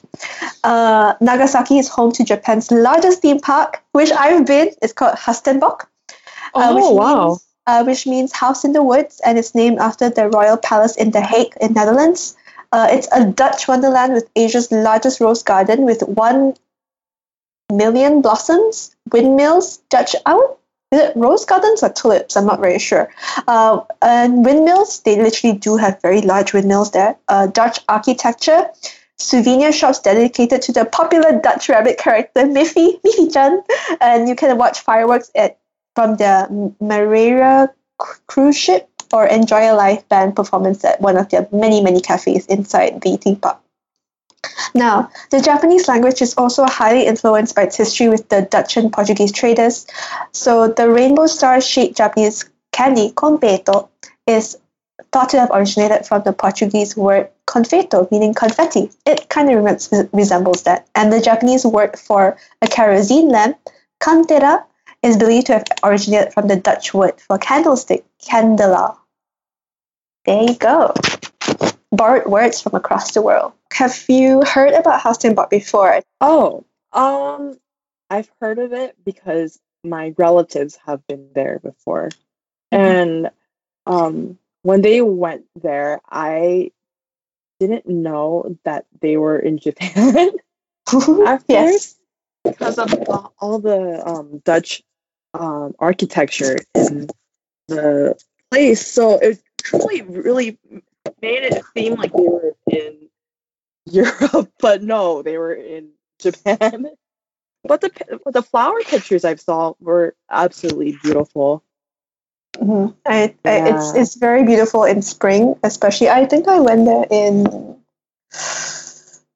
Uh, Nagasaki is home to Japan's largest theme park, which I've been. It's called Huis Ten Bosch. uh, which Oh, wow. Means, uh, which means house in the woods, and it's named after the royal palace in The Hague, in Netherlands. Uh, it's a Dutch wonderland with Asia's largest rose garden with one million blossoms, windmills, Dutch. I would, is it rose gardens or tulips? I'm not very sure. Uh, and windmills, they literally do have very large windmills there. Uh, Dutch architecture, souvenir shops dedicated to the popular Dutch rabbit character Miffy, [laughs] Miffy Chan, and you can watch fireworks at from the Madeira cruise ship or enjoy a live band performance at one of their many, many cafes inside the theme park. Now, the Japanese language is also highly influenced by its history with the Dutch and Portuguese traders. So, the rainbow star shaped Japanese candy, konpeito, is thought to have originated from the Portuguese word confeito, meaning confetti. It kind of res- resembles that. And the Japanese word for a kerosene lamp, candela, is believed to have originated from the Dutch word for candlestick, candela. There you go. Borrowed words from across the world. Have you heard about Huis Ten Bosch before? Oh, um, I've heard of it because my relatives have been there before, and um, when they went there, I didn't know that they were in Japan [laughs] [laughs] yes. because of all the um, Dutch um, architecture in the place. So it truly, really made it seem like they were in [laughs] Europe, but no, they were in Japan. But the but the flower pictures I saw were absolutely beautiful. Mhm. I, I, it's it's very beautiful in spring, especially. I think I went there in.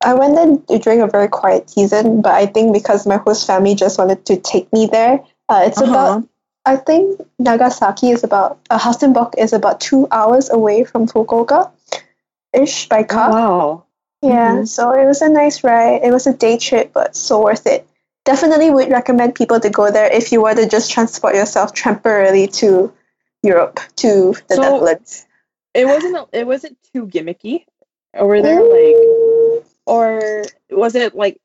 I went there during a very quiet season, but I think because my host family just wanted to take me there. Uh, it's Uh-huh. about. I think Nagasaki is about. Uh, Huis Ten Bosch is about two hours away from Fukuoka, ish by car. Wow. Yeah, Mhm. so it was a nice ride. It was a day trip, but so worth it. Definitely would recommend people to go there if you want to just transport yourself temporarily to Europe, to the So- Netherlands. It wasn't it wasn't too gimmicky. Or were there like or was it like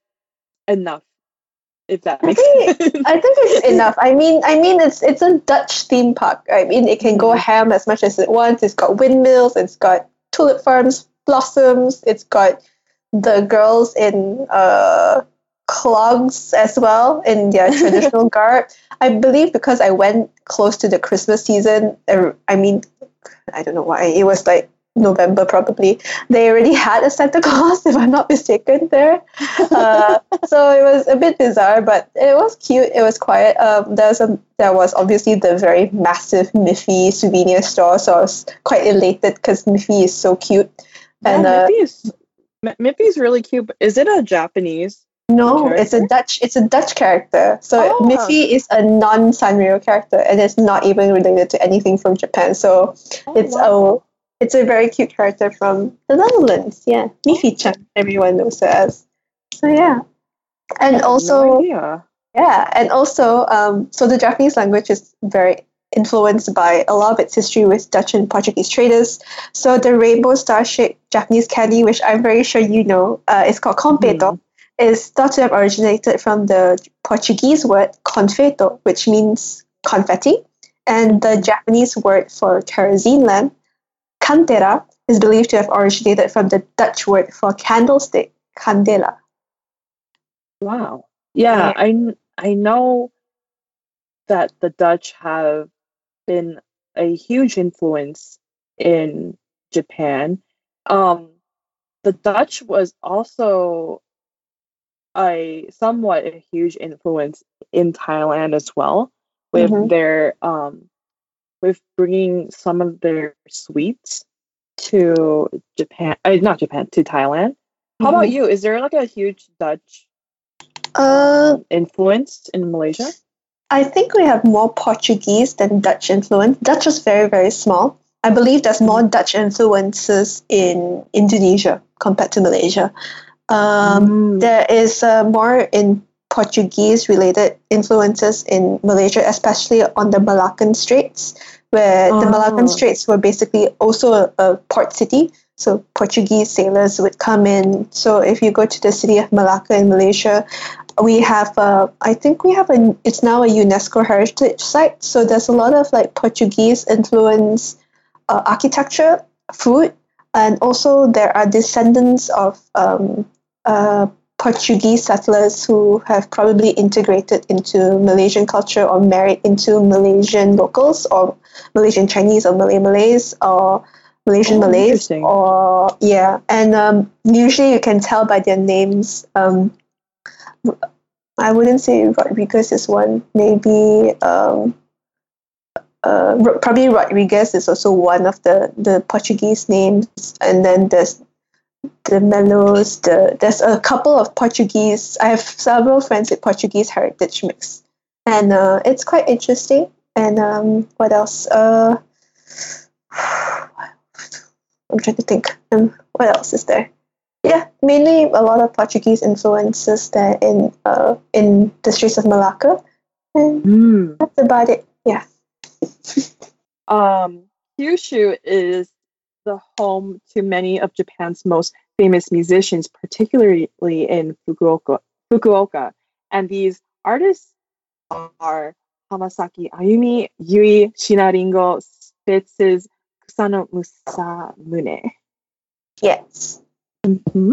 enough? If that I think- sense. I think it's [laughs] enough. I mean, I mean, it's it's a Dutch theme park. I mean, it can go Mhm. ham as much as it wants. It's got windmills. It's got tulip farms, blossoms. It's got the girls in uh, clogs as well in their [laughs] traditional garb. I believe because I went close to the Christmas season. uh, I mean, I don't know why it was like November probably. They already had a Santa Claus, [laughs] if I'm not mistaken, there. Uh, so it was a bit bizarre, but it was cute. It was quiet. Um, there was a, there was obviously the very massive Miffy souvenir store, so I was quite elated because Miffy is so cute. And yeah, uh, Miffy is Miffy's really cute. But is it a Japanese? no, it's a? Dutch. It's a Dutch character. So Oh. Miffy is a non-Sanrio character, and it's not even related to anything from Japan. So it's wow. a it's a very cute character from the Netherlands. Yeah, Miffy-chan, everyone knows her as. So yeah, and also idea. yeah, and also um, so the Japanese language is very influenced by a lot of its history with Dutch and Portuguese traders. So the rainbow star-shaped Japanese candy, which I'm very sure you know, uh, is called confeito, is thought to have originated from the Portuguese word confeito, which means confetti, and the Japanese word for kerosene lamp, candela, is believed to have originated from the Dutch word for candlestick, candela. Wow. Yeah, I I know that the Dutch have been a huge influence in Japan. Um, the Dutch was also a somewhat a huge influence in Thailand as well, with Mhm. their um, with bringing some of their sweets to Japan. Uh, not Japan to Thailand. How about Mhm. you? Is there like a huge Dutch Uh, influence in Malaysia? I think we have more Portuguese than Dutch influence. Dutch is very, very small. I believe there's more Dutch influences in Indonesia compared to Malaysia. Um, Mm. There is uh, more in Portuguese related influences in Malaysia, especially on the Malaccan Straits, where the Malaccan Oh. Straits were basically also a, a port city. So Portuguese sailors would come in. So if you go to the city of Malacca in Malaysia, we have uh, I think we have a it's now a UNESCO heritage site. So there's a lot of like Portuguese influence uh, architecture, food, and also there are descendants of um, uh, Portuguese settlers who have probably integrated into Malaysian culture or married into Malaysian locals or Malaysian Chinese or Malay Malays or Malaysian Oh, Malays or yeah, and um, usually you can tell by their names. Um, I wouldn't say Rodriguez is one. Maybe um, uh, probably Rodriguez is also one of the, the Portuguese names, and then there's the Melos. The there's a couple of Portuguese. I have several friends with Portuguese heritage mix, and uh, it's quite interesting. And um, what else? Uh, [sighs] I'm trying to think. Um, what else is there? Yeah, mainly a lot of Portuguese influences there in uh in the streets of Malacca, and Mm. that's about it. Yeah. [laughs] Um, Kyushu is the home to many of Japan's most famous musicians, particularly in Fukuoka. Fukuoka, and these artists are Hamasaki Ayumi, Yui Shiina Ringo, Spitz's Kusano Masamune. Yes. Mhm.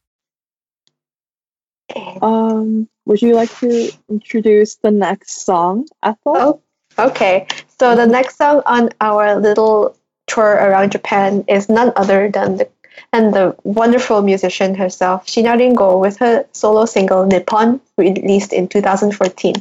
Um, would you like to introduce the next song, Ethel? Oh, okay. So the next song on our little tour around Japan is none other than the and the wonderful musician herself, Shiina Ringo, with her solo single Nippon, released in 2014.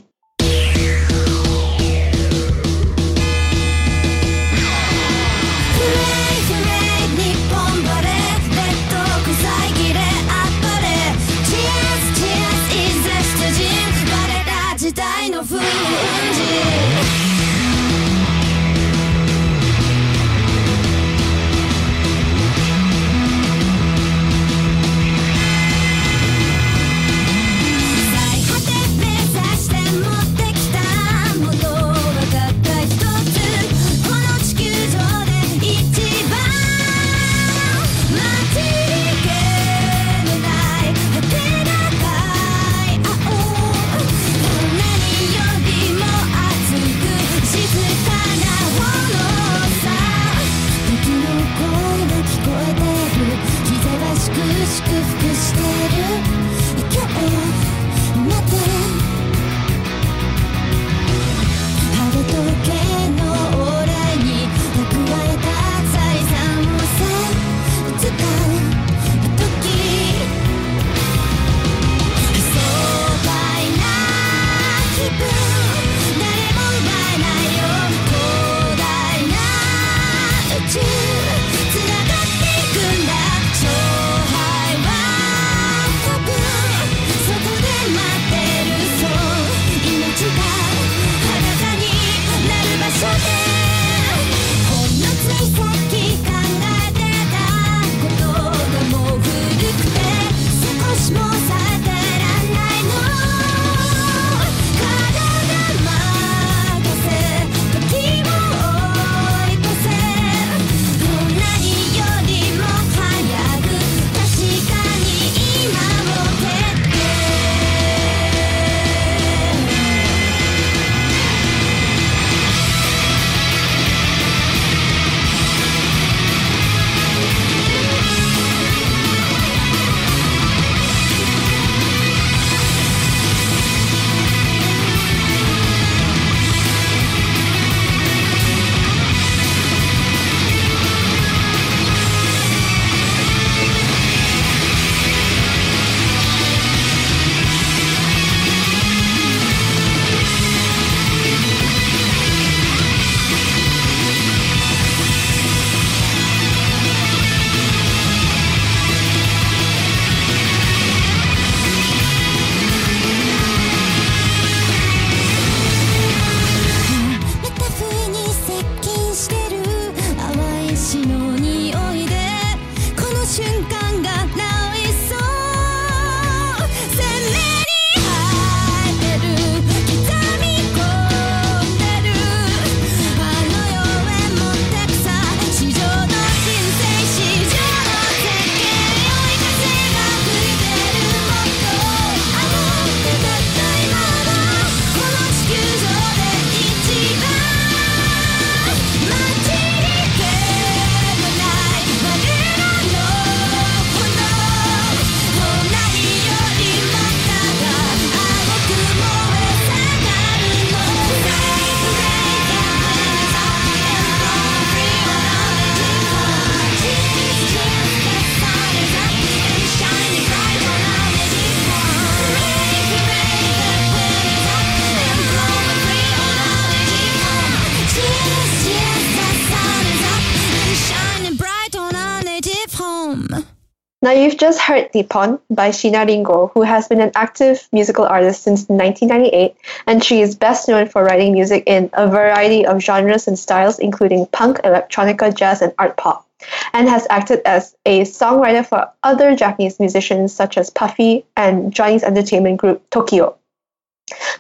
Now, you've just heard Nippon by Shiina Ringo, who has been an active musical artist since 1998, and she is best known for writing music in a variety of genres and styles, including punk, electronica, jazz, and art pop, and has acted as a songwriter for other Japanese musicians such as Puffy and Johnny's entertainment group TOKIO.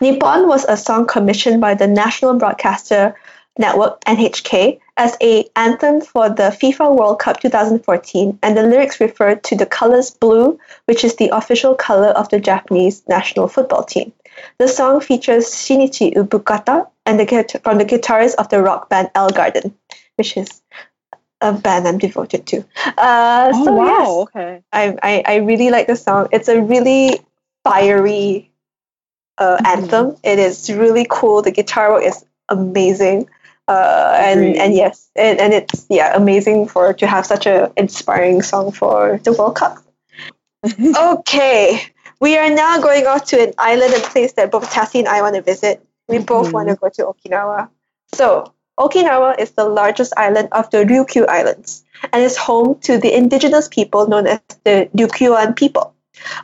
Nippon was a song commissioned by the National Broadcaster Network NHK as a anthem for the FIFA World Cup 2014 and the lyrics refer to the colors blue which is the official color of the Japanese national football team. The song features Shinichi Ubukata and the from the guitarist of the rock band ELLEGARDEN which is a band I'm devoted to. Uh, Oh so wow. yes, Okay. I, I, I really like the song. It's a really fiery uh, anthem. It is really cool. The guitar work is amazing. Uh, and, Agreed. and yes, and, and it's yeah amazing for to have such a inspiring song for the World Cup. [laughs] okay, we are now going off to an island and place that both Tassie and I want to visit. We both Mhm. want to go to Okinawa. So Okinawa is the largest island of the Ryukyu Islands and is home to the indigenous people known as the Ryukyuan people.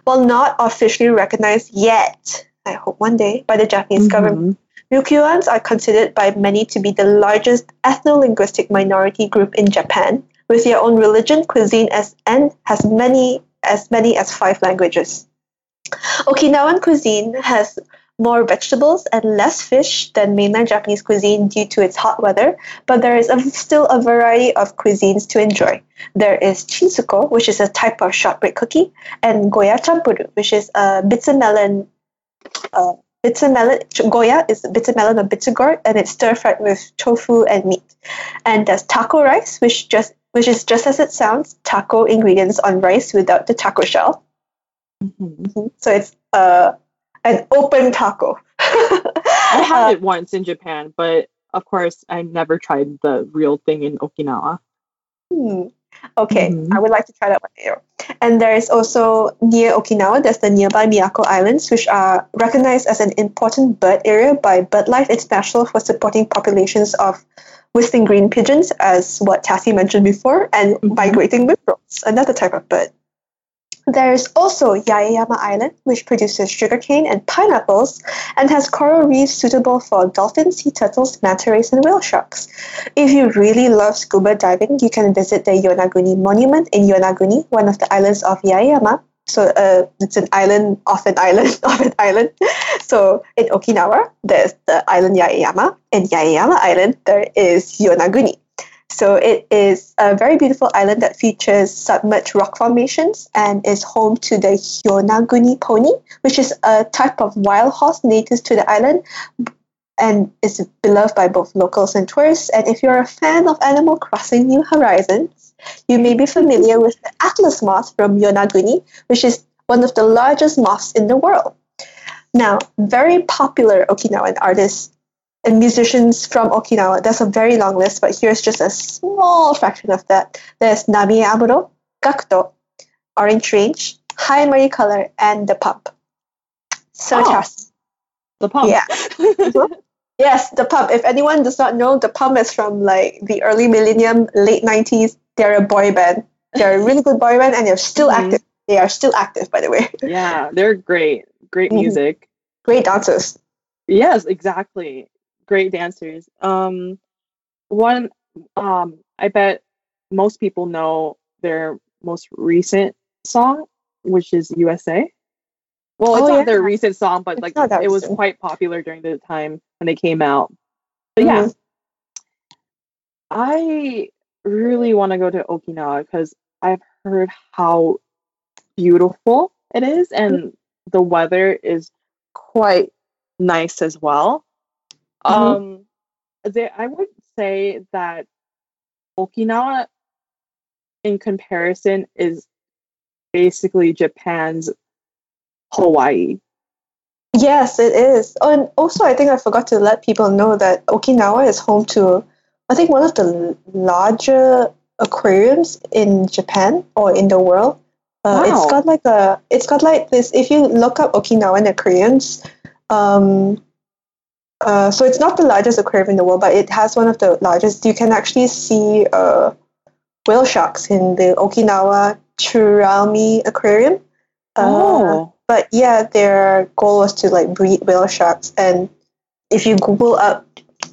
While not officially recognized yet, I hope one day, by the Japanese government, Ryukyuans are considered by many to be the largest ethno-linguistic minority group in Japan, with their own religion, cuisine, as and has many as many as five languages. Okinawan cuisine has more vegetables and less fish than mainland Japanese cuisine due to its hot weather, but there is a, still a variety of cuisines to enjoy. There is chinsuko, which is a type of shortbread cookie, and goya champuru, which is a bitter melon. Uh, bitter melon goya is bitter melon or bitter gourd, and it's stir fried with tofu and meat. And there's taco rice, which just which is just as it sounds, taco ingredients on rice without the taco shell. Mhm. So it's uh, an open taco. [laughs] I had Uh, it once in Japan, but of course I never tried the real thing in Okinawa. Hmm. Okay, Mhm. I would like to try that one day. And there is also near Okinawa, there's the nearby Miyako Islands, which are recognized as an important bird area by BirdLife International for supporting populations of whistling green pigeons, as what Tassie mentioned before, and Mhm. migrating whippoorwills, another type of bird. There is also Yaeyama Island, which produces sugarcane and pineapples and has coral reefs suitable for dolphins, sea turtles, manta rays, and whale sharks. If you really love scuba diving, you can visit the Yonaguni Monument in Yonaguni, one of the islands of Yaeyama. So uh, it's an island of an island [laughs] of an island. So in Okinawa, there's the island Yaeyama. In Yaeyama Island, there is Yonaguni. So it is a very beautiful island that features submerged rock formations and is home to the Yonaguni pony, which is a type of wild horse native to the island and is beloved by both locals and tourists. And if you're a fan of Animal Crossing New Horizons, you may be familiar with the Atlas moth from Yonaguni, which is one of the largest moths in the world. Now, very popular Okinawan artists and musicians from Okinawa. There's a very long list, but here's just a small fraction of that. There's Namie Amuro, Gakuto, Orange Range, High Marie Color, and The Pump. So, Oh. The pump. Yeah. [laughs] yes, The Pump. If anyone does not know, The Pump is from like the early millennium, late 90s. They're a boy band. They're a really good boy band, and they're still Mhm. active. They are still active, by the way. yeah, they're great. Great Mhm. music. Great dancers. Yes, exactly. Great dancers. Um, one, um, I bet most people know their most recent song, which is USA. Well, it's Oh, not their recent song, but It's like it was quite popular during the time when they came out. But yeah, Mhm. I really want to go to Okinawa because I've heard how beautiful it is, and the weather is quite nice as well. Mhm. Um, they, I would say that Okinawa, in comparison, is basically Japan's Hawaii. Yes, it is. Oh, and also, I think I forgot to let people know that Okinawa is home to, I think, one of the larger aquariums in Japan or in the world. Uh, Wow. It's got like a, it's got like this. If you look up Okinawan aquariums, um, uh, so it's not the largest aquarium in the world, but it has one of the largest. You can actually see uh, whale sharks in the Okinawa Churaumi Aquarium. Uh, oh, but yeah, their goal was to like breed whale sharks. And if you Google up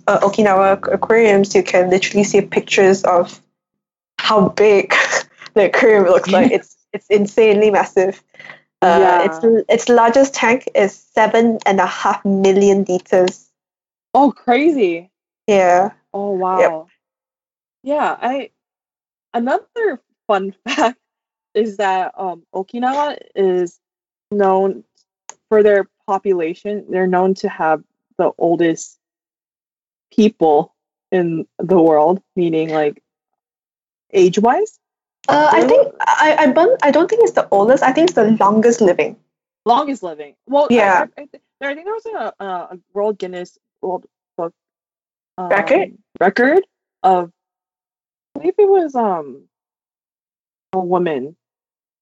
uh, Okinawa aquariums, you can literally see pictures of how big [laughs] the aquarium looks like. It's it's insanely massive. Uh, Yeah. Its its largest tank is seven and a half million liters. Oh, crazy! Yeah. Oh wow. Yeah, I another fun [laughs] fact is that um Okinawa is known for their population. They're known to have the oldest people in the world, meaning like age wise. Uh, I think I I, bun- I don't think it's the oldest. I think it's the longest living. Longest living. Well, Yeah. I, I, I think there was a, a, a World Guinness World Book um, Record? record of I believe it was um a woman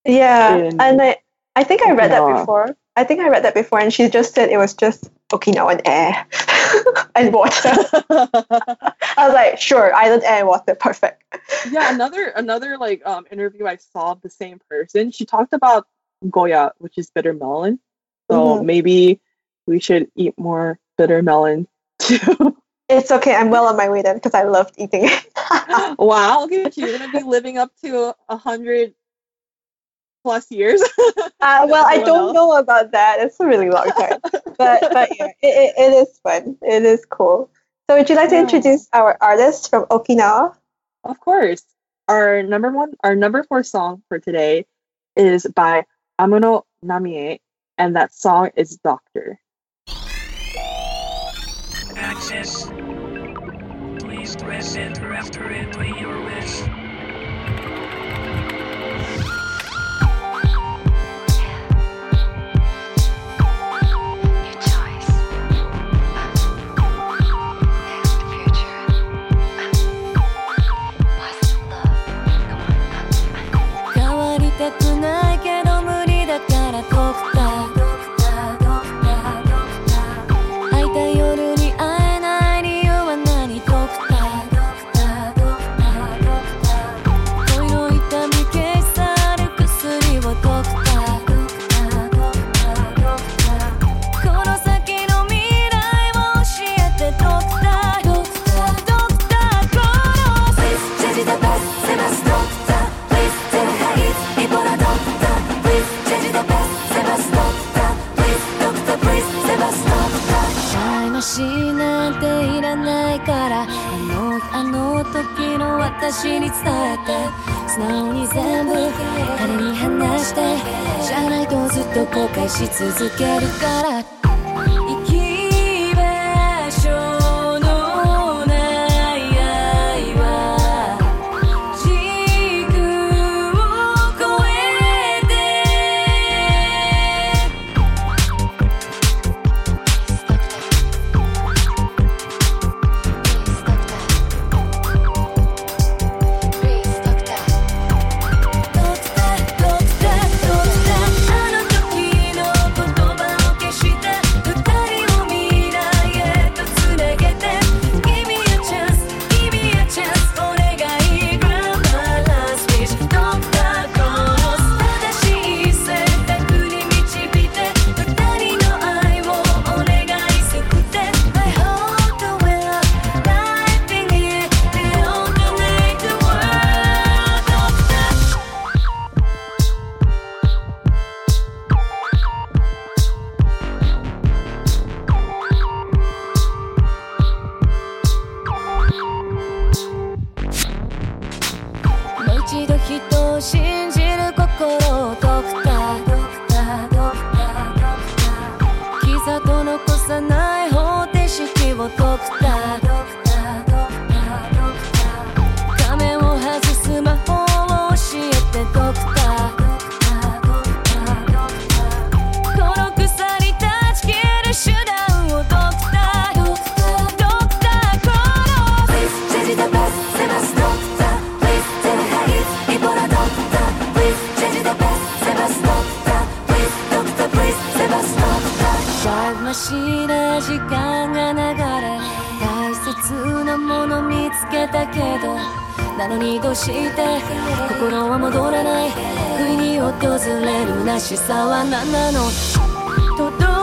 Yeah, in and I I think I read that before. I think I read that before, and she just said it was just Okinawan air [laughs] and water. [laughs] I was like, sure, island air and water, perfect. yeah another another like um interview i saw the same person she talked about goya which is bitter melon so Mhm. maybe we should eat more bitter melon [laughs] It's okay. I'm well on my way then because I loved eating it. [laughs] wow look at you you're gonna be living up to a hundred plus years [laughs] Uh, well, I don't else. know about that. It's a really long time, but but yeah, it, it, it is fun. It is cool. So, would you like to introduce our artist from Okinawa? of course our number one our number four song for today is by amuro namie and that song is doctor Please press enter after entering your wish. しなんていらないからあのあの時の私に伝えて。素直に全部彼に話してじゃないとずっと後悔し続けるから。訪れるなしさは何なの？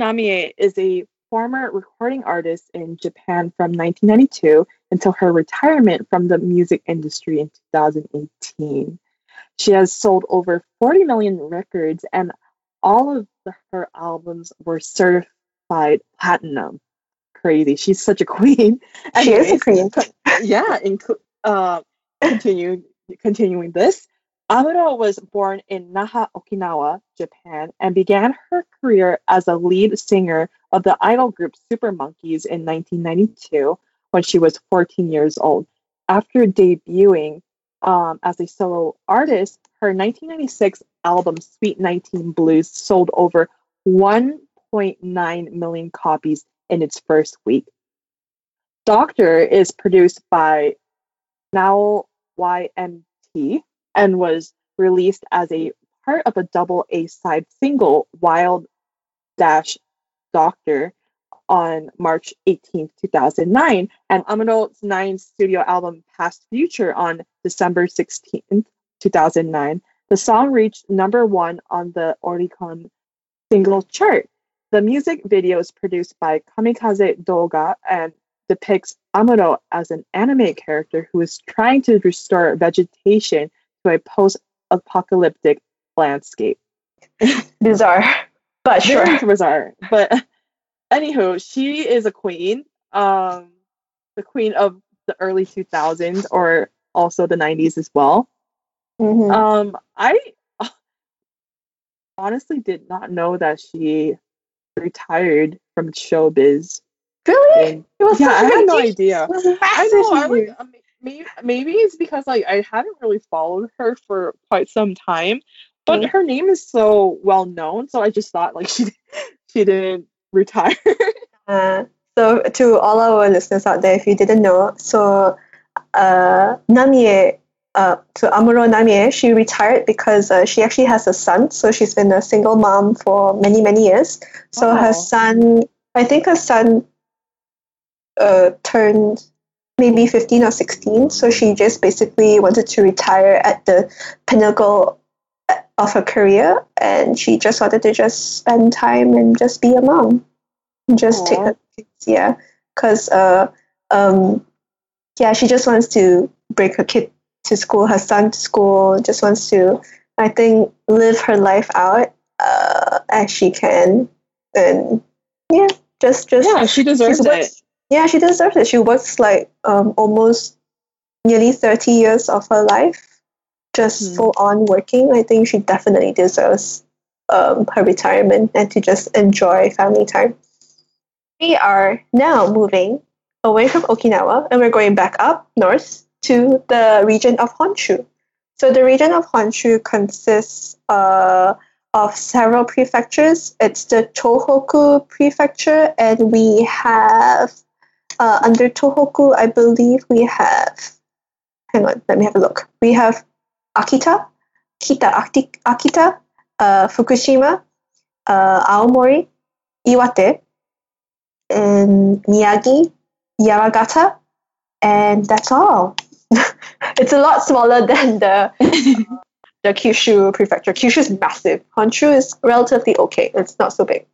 Namie is a former recording artist in Japan from 1992 until her retirement from the music industry in 2018. She has sold over 40 million records, and all of the, her albums were certified platinum. Crazy. She's such a queen. Anyways, she is a queen. [laughs] yeah. Inc- uh, continue, continuing this. Amuro was born in Naha, Okinawa, Japan, and began her career as a lead singer of the idol group Super Monkeys in 1992 when she was 14 years old. After debuting um, as a solo artist, her 1996 album Sweet 19 Blues sold over 1.9 million copies in its first week. Doctor is produced by Nao YMT and was released as a part of a double A side single, Wild Dash Doctor, on March 18, 2009, and Amuro's ninth studio album, Past Future, on December 16, 2009. The song reached number one on the Oricon single chart. The music video is produced by Kamikaze Doga and depicts Amuro as an anime character who is trying to restore vegetation to a post-apocalyptic landscape. [laughs] bizarre, but sure. Very bizarre, but [laughs] anywho, she is a queen, um, the queen of the early 2000s or also the 90s as well. Mm-hmm. Um, I [laughs] honestly did not know that she retired from showbiz. Really? Yeah, I had no idea. I know. I was amazed maybe maybe it's because like I hadn't really followed her for quite some time, but Mm. her name is so well known, so I just thought like [laughs] she she didn't retire. Uh, so to all our listeners out there, if you didn't know, so uh, Namie, uh, to Amuro Namie, she retired because uh, she actually has a son. So she's been a single mom for many many years. So Oh. her son, I think her son, uh, turned maybe fifteen or sixteen. So she just basically wanted to retire at the pinnacle of her career, and she just wanted to just spend time and just be a mom. Just take her kids, yeah. Because uh um yeah she just wants to bring her kid to school her son to school just wants to i think live her life out uh as she can. And yeah just just yeah, she deserves it. Yeah she deserves it she works like um almost nearly 30 years of her life just Hmm. full on working i think she definitely deserves um, her retirement and to just enjoy family time we are now moving away from Okinawa and we're going back up north to the region of Honshu. So the region of Honshu consists uh, of several prefectures. It's the Tohoku prefecture, and we have uh, under Tohoku, I believe we have. Hang on, let me have a look. We have Akita, Kita Akita, uh, Fukushima, uh, Aomori, Iwate, and Miyagi, Yamagata, and that's all. [laughs] it's a lot smaller than the [laughs] the Kyushu prefecture. Kyushu is massive. Honshu is relatively okay. It's not so big.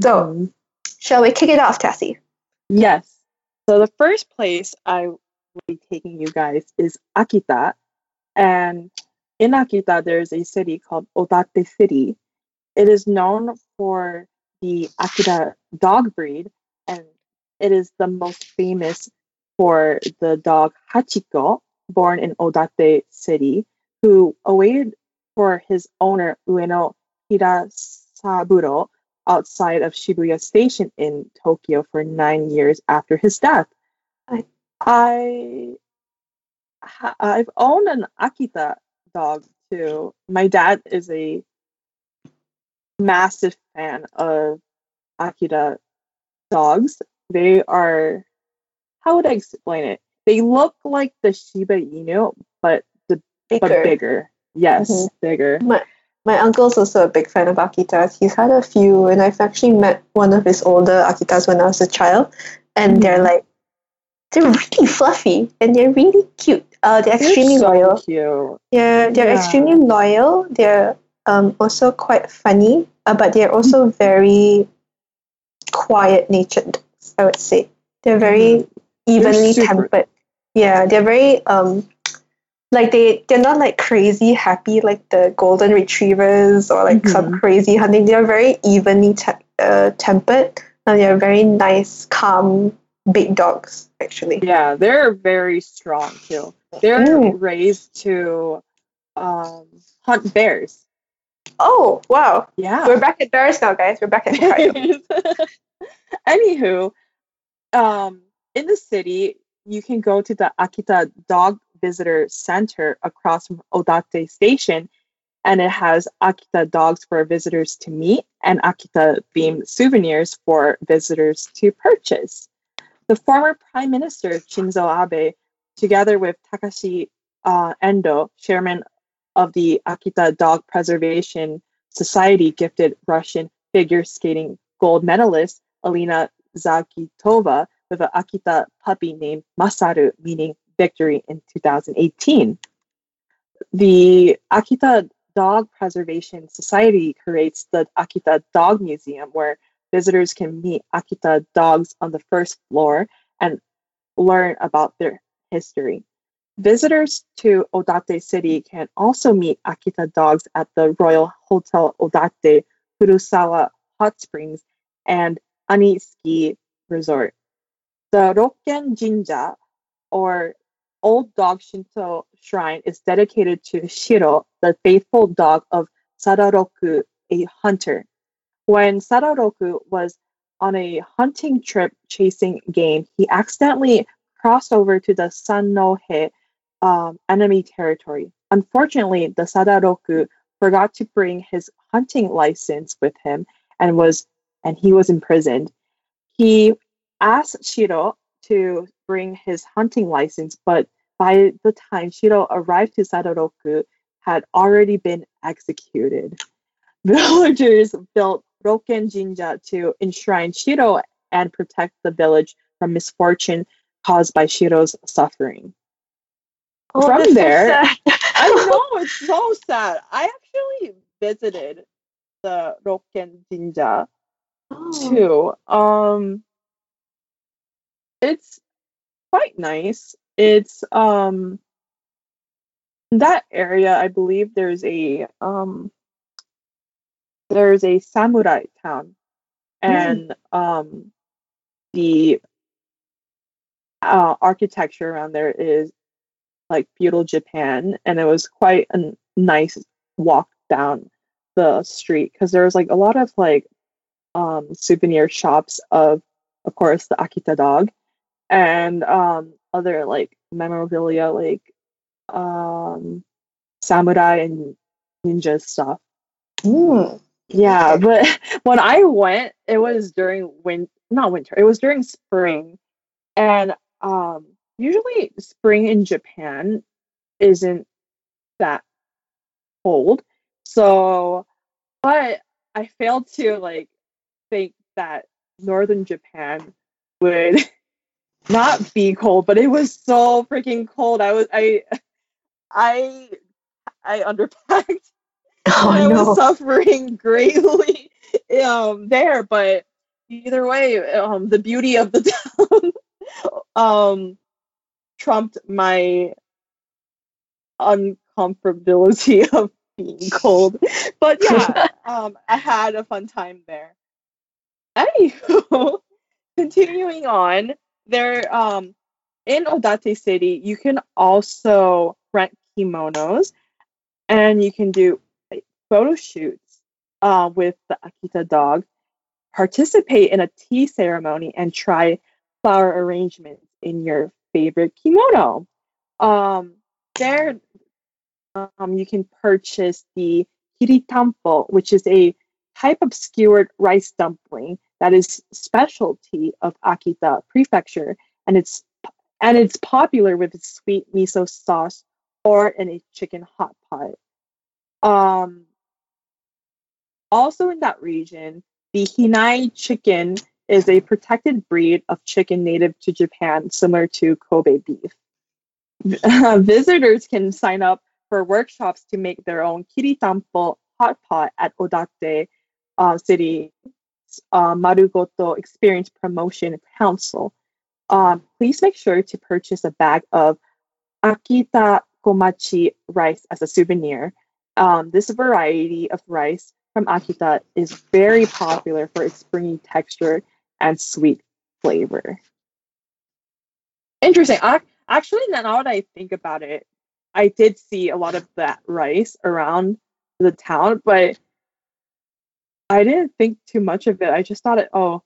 So, Um, shall we kick it off, Tassie? Yes. So the first place I will be taking you guys is Akita. And in Akita, there's a city called Odate City. It is known for the Akita dog breed, and it is the most famous for the dog Hachiko, born in Odate City, who awaited for his owner Ueno Hirasaburo outside of Shibuya Station in Tokyo for nine years after his death. I, I I've owned an Akita dog too. My dad is a massive fan of Akita dogs. They are how would I explain it? They look like the Shiba Inu, but the but bigger. Yes, Mhm. bigger. My my uncle's also a big fan of Akitas. He's had a few, and I've actually met one of his older Akitas when I was a child, and they're like they're really fluffy and they're really cute. Uh, they're They're extremely so loyal. cute. They're they're Yeah. extremely loyal. They're um, also quite funny, uh, but they're also very quiet natured. I would say they're very evenly super- tempered. Yeah, they're very um, like they they're not like crazy happy like the golden retrievers or like some crazy hunting. They're very evenly te- uh, tempered and they're very nice, calm, big dogs actually. Yeah, they're very strong too. They're Mm. raised to um, hunt bears. Oh wow, Yeah. we're back at bears now, guys. We're back at [laughs] bears. [laughs] Anywho, um, in the city, you can go to the Akita Dog Visitor Center across from Odate Station, and it has Akita dogs for visitors to meet and Akita themed souvenirs for visitors to purchase. The former Prime Minister Shinzo Abe, together with Takashi uh, Endo, chairman of the Akita Dog Preservation Society, gifted Russian figure skating gold medalist Alina Zagitova with an Akita puppy named Masaru, meaning victory in 2018. The Akita Dog Preservation Society creates the Akita Dog Museum, where visitors can meet Akita dogs on the first floor and learn about their history. Visitors to Odate City can also meet Akita dogs at the Royal Hotel Odate, Furusawa Hot Springs, and Ani Ski Resort. The Rokken Jinja, or Old Dog Shinto Shrine, is dedicated to Shiro, the faithful dog of Sadaroku, a hunter. When Sadaroku was on a hunting trip chasing game, he accidentally crossed over to the Sannohe um, enemy territory. Unfortunately, the Sadaroku forgot to bring his hunting license with him and was and he was imprisoned. He asked Shiro to bring his hunting license, but by the time Shiro arrived to Sadaroku, had already been executed. [laughs] Villagers built Roken Jinja to enshrine Shiro and protect the village from misfortune caused by Shiro's suffering. Oh, From so there- sad. [laughs] I know [laughs] it's so sad. I actually visited the Roken Jinja Oh. too. Um, it's quite nice. It's um in that area. I believe there's a um there's a samurai town, and um the uh, architecture around there is like feudal Japan, and it was quite a n- nice walk down the street. Because there was like a lot of like um souvenir shops of of course the Akita dog. And um other like memorabilia like um samurai and ninja stuff. Mm. Yeah, but [laughs] when I went, it was during win not winter, it was during spring. And um usually spring in Japan isn't that cold. So but I failed to like think that northern Japan would [laughs] not be cold, but it was so freaking cold. I was I I I underpacked [laughs] Oh I no. was suffering [laughs] greatly um there, but either way, um the beauty of the [laughs] town um trumped my uncomfortability of being cold. But yeah, um I had a fun time there. Anywho, continuing on, there um in Odate City, you can also rent kimonos and you can do photo shoots uh, with the Akita dog, participate in a tea ceremony, and try flower arrangements in your favorite kimono. Um, there, um, you can purchase the kiritampo, which is a type of skewered rice dumpling that is specialty of Akita Prefecture, and it's and it's popular with its sweet miso sauce or in a chicken hot pot. Um, also in that region, the Hinai chicken is a protected breed of chicken native to Japan, similar to Kobe beef. [laughs] Visitors can sign up for workshops to make their own kiritampo hot pot at Odate uh, City uh, Marugoto Experience Promotion Council. Um, please make sure to purchase a bag of Akita Komachi rice as a souvenir. Um, this variety of rice from Akita is very popular for its springy texture and sweet flavor. Interesting. Ac- Actually, now that I think about it, I did see a lot of that rice around the town, but I didn't think too much of it. I just thought it, oh,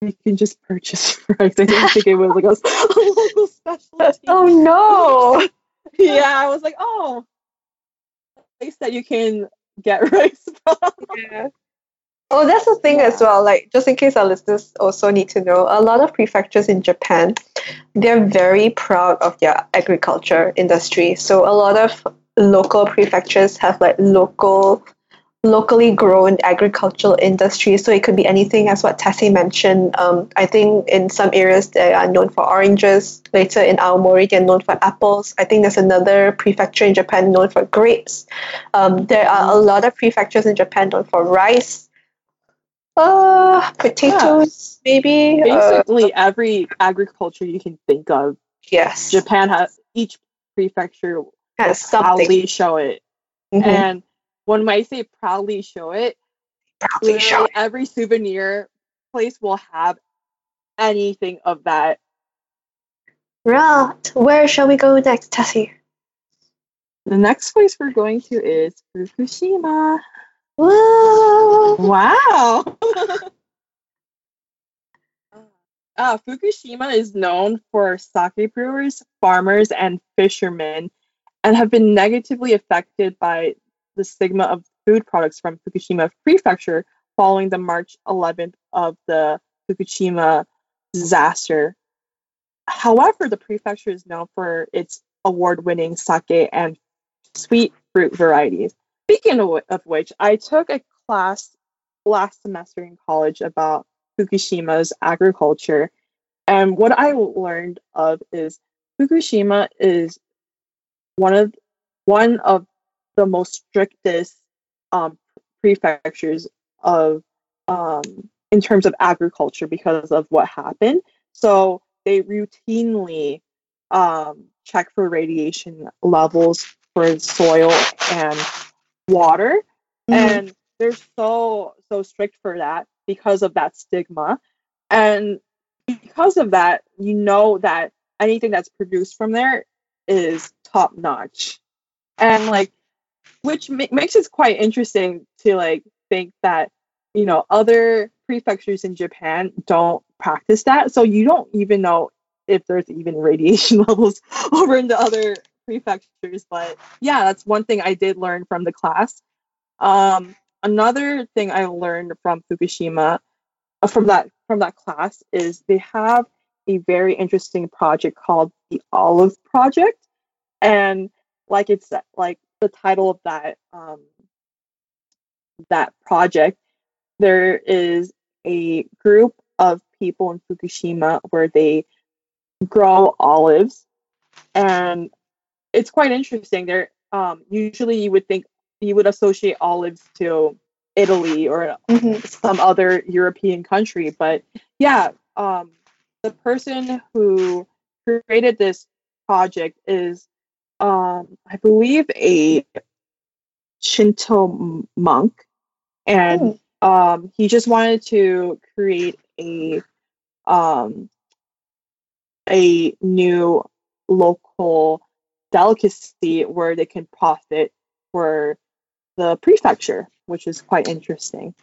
you can just purchase [laughs] rice. I didn't think it was like a [laughs] local specialty. Oh no. [laughs] Yeah, I was like, oh, place that you can get rice from. Oh, that's the thing as well. Like, just in case our listeners also need to know, a lot of prefectures in Japan, they're very proud of their agriculture industry. So a lot of local prefectures have like local, locally grown agricultural industry. So it could be anything, as what Tassie mentioned. Um, I think in some areas they are known for oranges. Later in Aomori, they're known for apples. I think there's another prefecture in Japan known for grapes. Um, there are a lot of prefectures in Japan known for rice. Uh, potatoes, maybe. Uh, Basically, every agriculture you can think of, yes. Japan has each prefecture has something. proudly show it. Mhm. And when I say proudly show it, Proudly show literally every souvenir place will have anything of that. Right. Where shall we go next, Tessie? The next place we're going to is Fukushima. Whoa. Wow. [laughs] uh, Fukushima is known for sake brewers, farmers, and fishermen, and have been negatively affected by the stigma of food products from Fukushima Prefecture following the March 11th of the Fukushima disaster. However, the prefecture is known for its award-winning sake and sweet fruit varieties. Speaking of, of which, I took a class last semester in college about Fukushima's agriculture, and what I learned of is Fukushima is one of one of the most strictest um, prefectures of um, in terms of agriculture because of what happened. So they routinely um, check for radiation levels for soil and water, Mhm. and they're so so strict for that because of that stigma, and because of that, you know that anything that's produced from there is top notch, and like which ma- makes it quite interesting to like think that you know other prefectures in Japan don't practice that, so you don't even know if there's even radiation [laughs] levels over in the other prefectures. But yeah, that's one thing I did learn from the class. Um, another thing I learned from Fukushima, uh, from that from that class, is they have a very interesting project called the Olive Project, and like it's like the title of that um, that project, there is a group of people in Fukushima where they grow olives, and it's quite interesting. There, um, usually you would think you would associate olives to Italy or Mhm. some other European country, but yeah, um, the person who created this project is, um, I believe, a Shinto monk, and um, he just wanted to create a um, a new local delicacy where they can profit for the prefecture, which is quite interesting.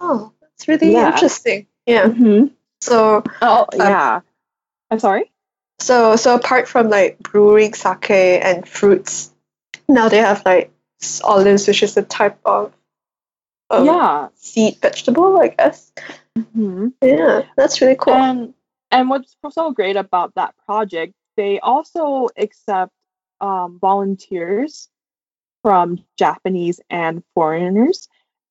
Oh, that's really Yeah. interesting. Yeah. Mm-hmm. So Oh, Um, yeah. I'm sorry. So so apart from like brewing sake and fruits, now they have like olives, which is a type of of yeah. seed vegetable, I guess. hmm Yeah, that's really cool. And and what's so great about that project, they also accept um, volunteers from Japanese and foreigners,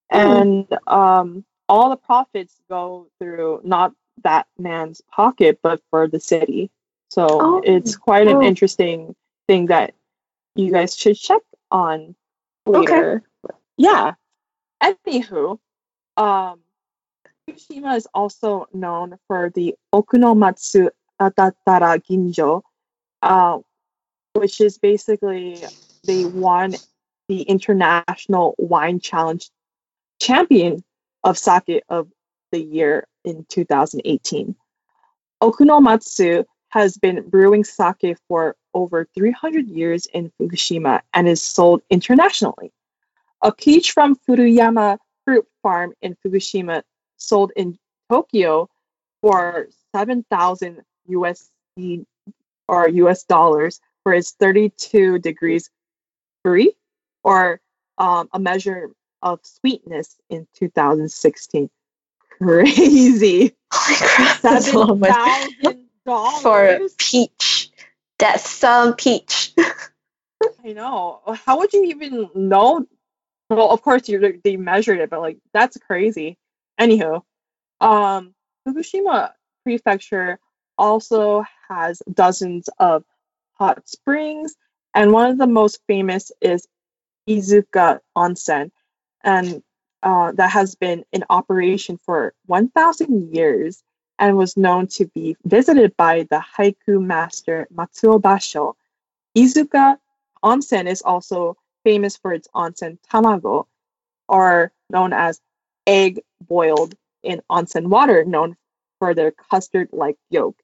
and um, all the profits go through not that man's pocket, but for the city. So Oh, it's quite an oh. interesting thing that you guys should check on Okay. later. Yeah. Anywho, um, Fukushima is also known for the Okunomatsu Adatara Ginjo, uh, which is basically they won the International Wine Challenge champion of sake of the year in 2018. Okunomatsu has been brewing sake for over 300 years in Fukushima and is sold internationally. A peach from Furuyama Fruit Farm in Fukushima sold in Tokyo for 7,000 USD or US dollars for its 32 degrees Brix or um, a measure of sweetness in 2016. [laughs] Crazy. Holy crap, that's a lot $7,000 For peach. That's some peach. [laughs] I know. How would you even know? Well, of course you they measured it, but like that's crazy. Anywho, um, Fukushima Prefecture also has dozens of hot springs, and one of the most famous is Iizaka Onsen, and uh, that has been in operation for 1,000 years and was known to be visited by the haiku master Matsuo Basho. Iizaka onsen is also famous for its onsen tamago, or known as egg boiled in onsen water, known for their custard-like yolk,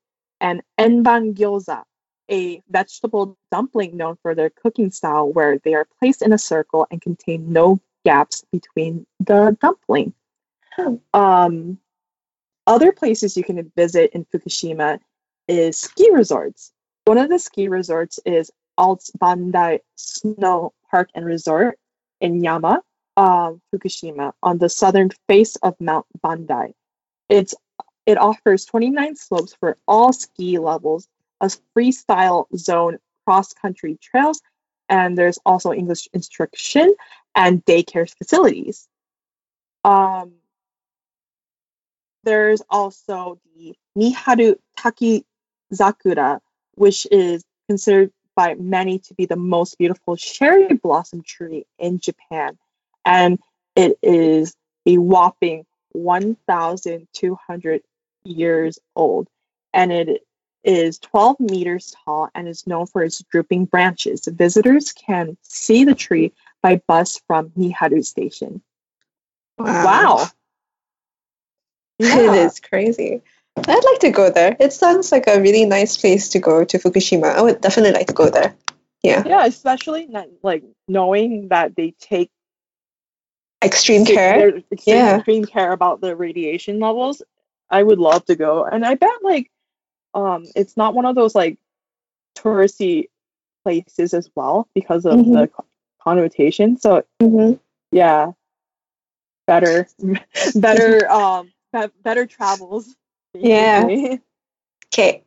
and enban gyoza, a vegetable dumpling known for their cooking style, where they are placed in a circle and contain no gaps between the dumpling. Um, other places you can visit in Fukushima is ski resorts. One of the ski resorts is Alt Bandai Snow Park and Resort in Yama, uh, Fukushima, on the southern face of Mount Bandai. It's it offers 29 slopes for all ski levels, a freestyle zone cross country trails, and there's also English instruction and daycare facilities. Um, there's also the Miharu Takizakura, which is considered by many to be the most beautiful cherry blossom tree in Japan. And it is a whopping 1,200 years old. And it is 12 meters tall and is known for its drooping branches. Visitors can see the tree by bus from Miharu Station. Wow. It Yeah. [laughs] is crazy. I'd like to go there. It sounds like a really nice place to go to Fukushima. I would definitely like to go there. Yeah. Yeah, especially not, like knowing that they take Extreme care. extreme, Yeah. extreme care about the radiation levels. I would love to go, and I bet like um it's not one of those like touristy places as well because of Mhm. the connotation. So hmm yeah, better, [laughs] better, um, be- better travels. Yeah. [laughs] Okay.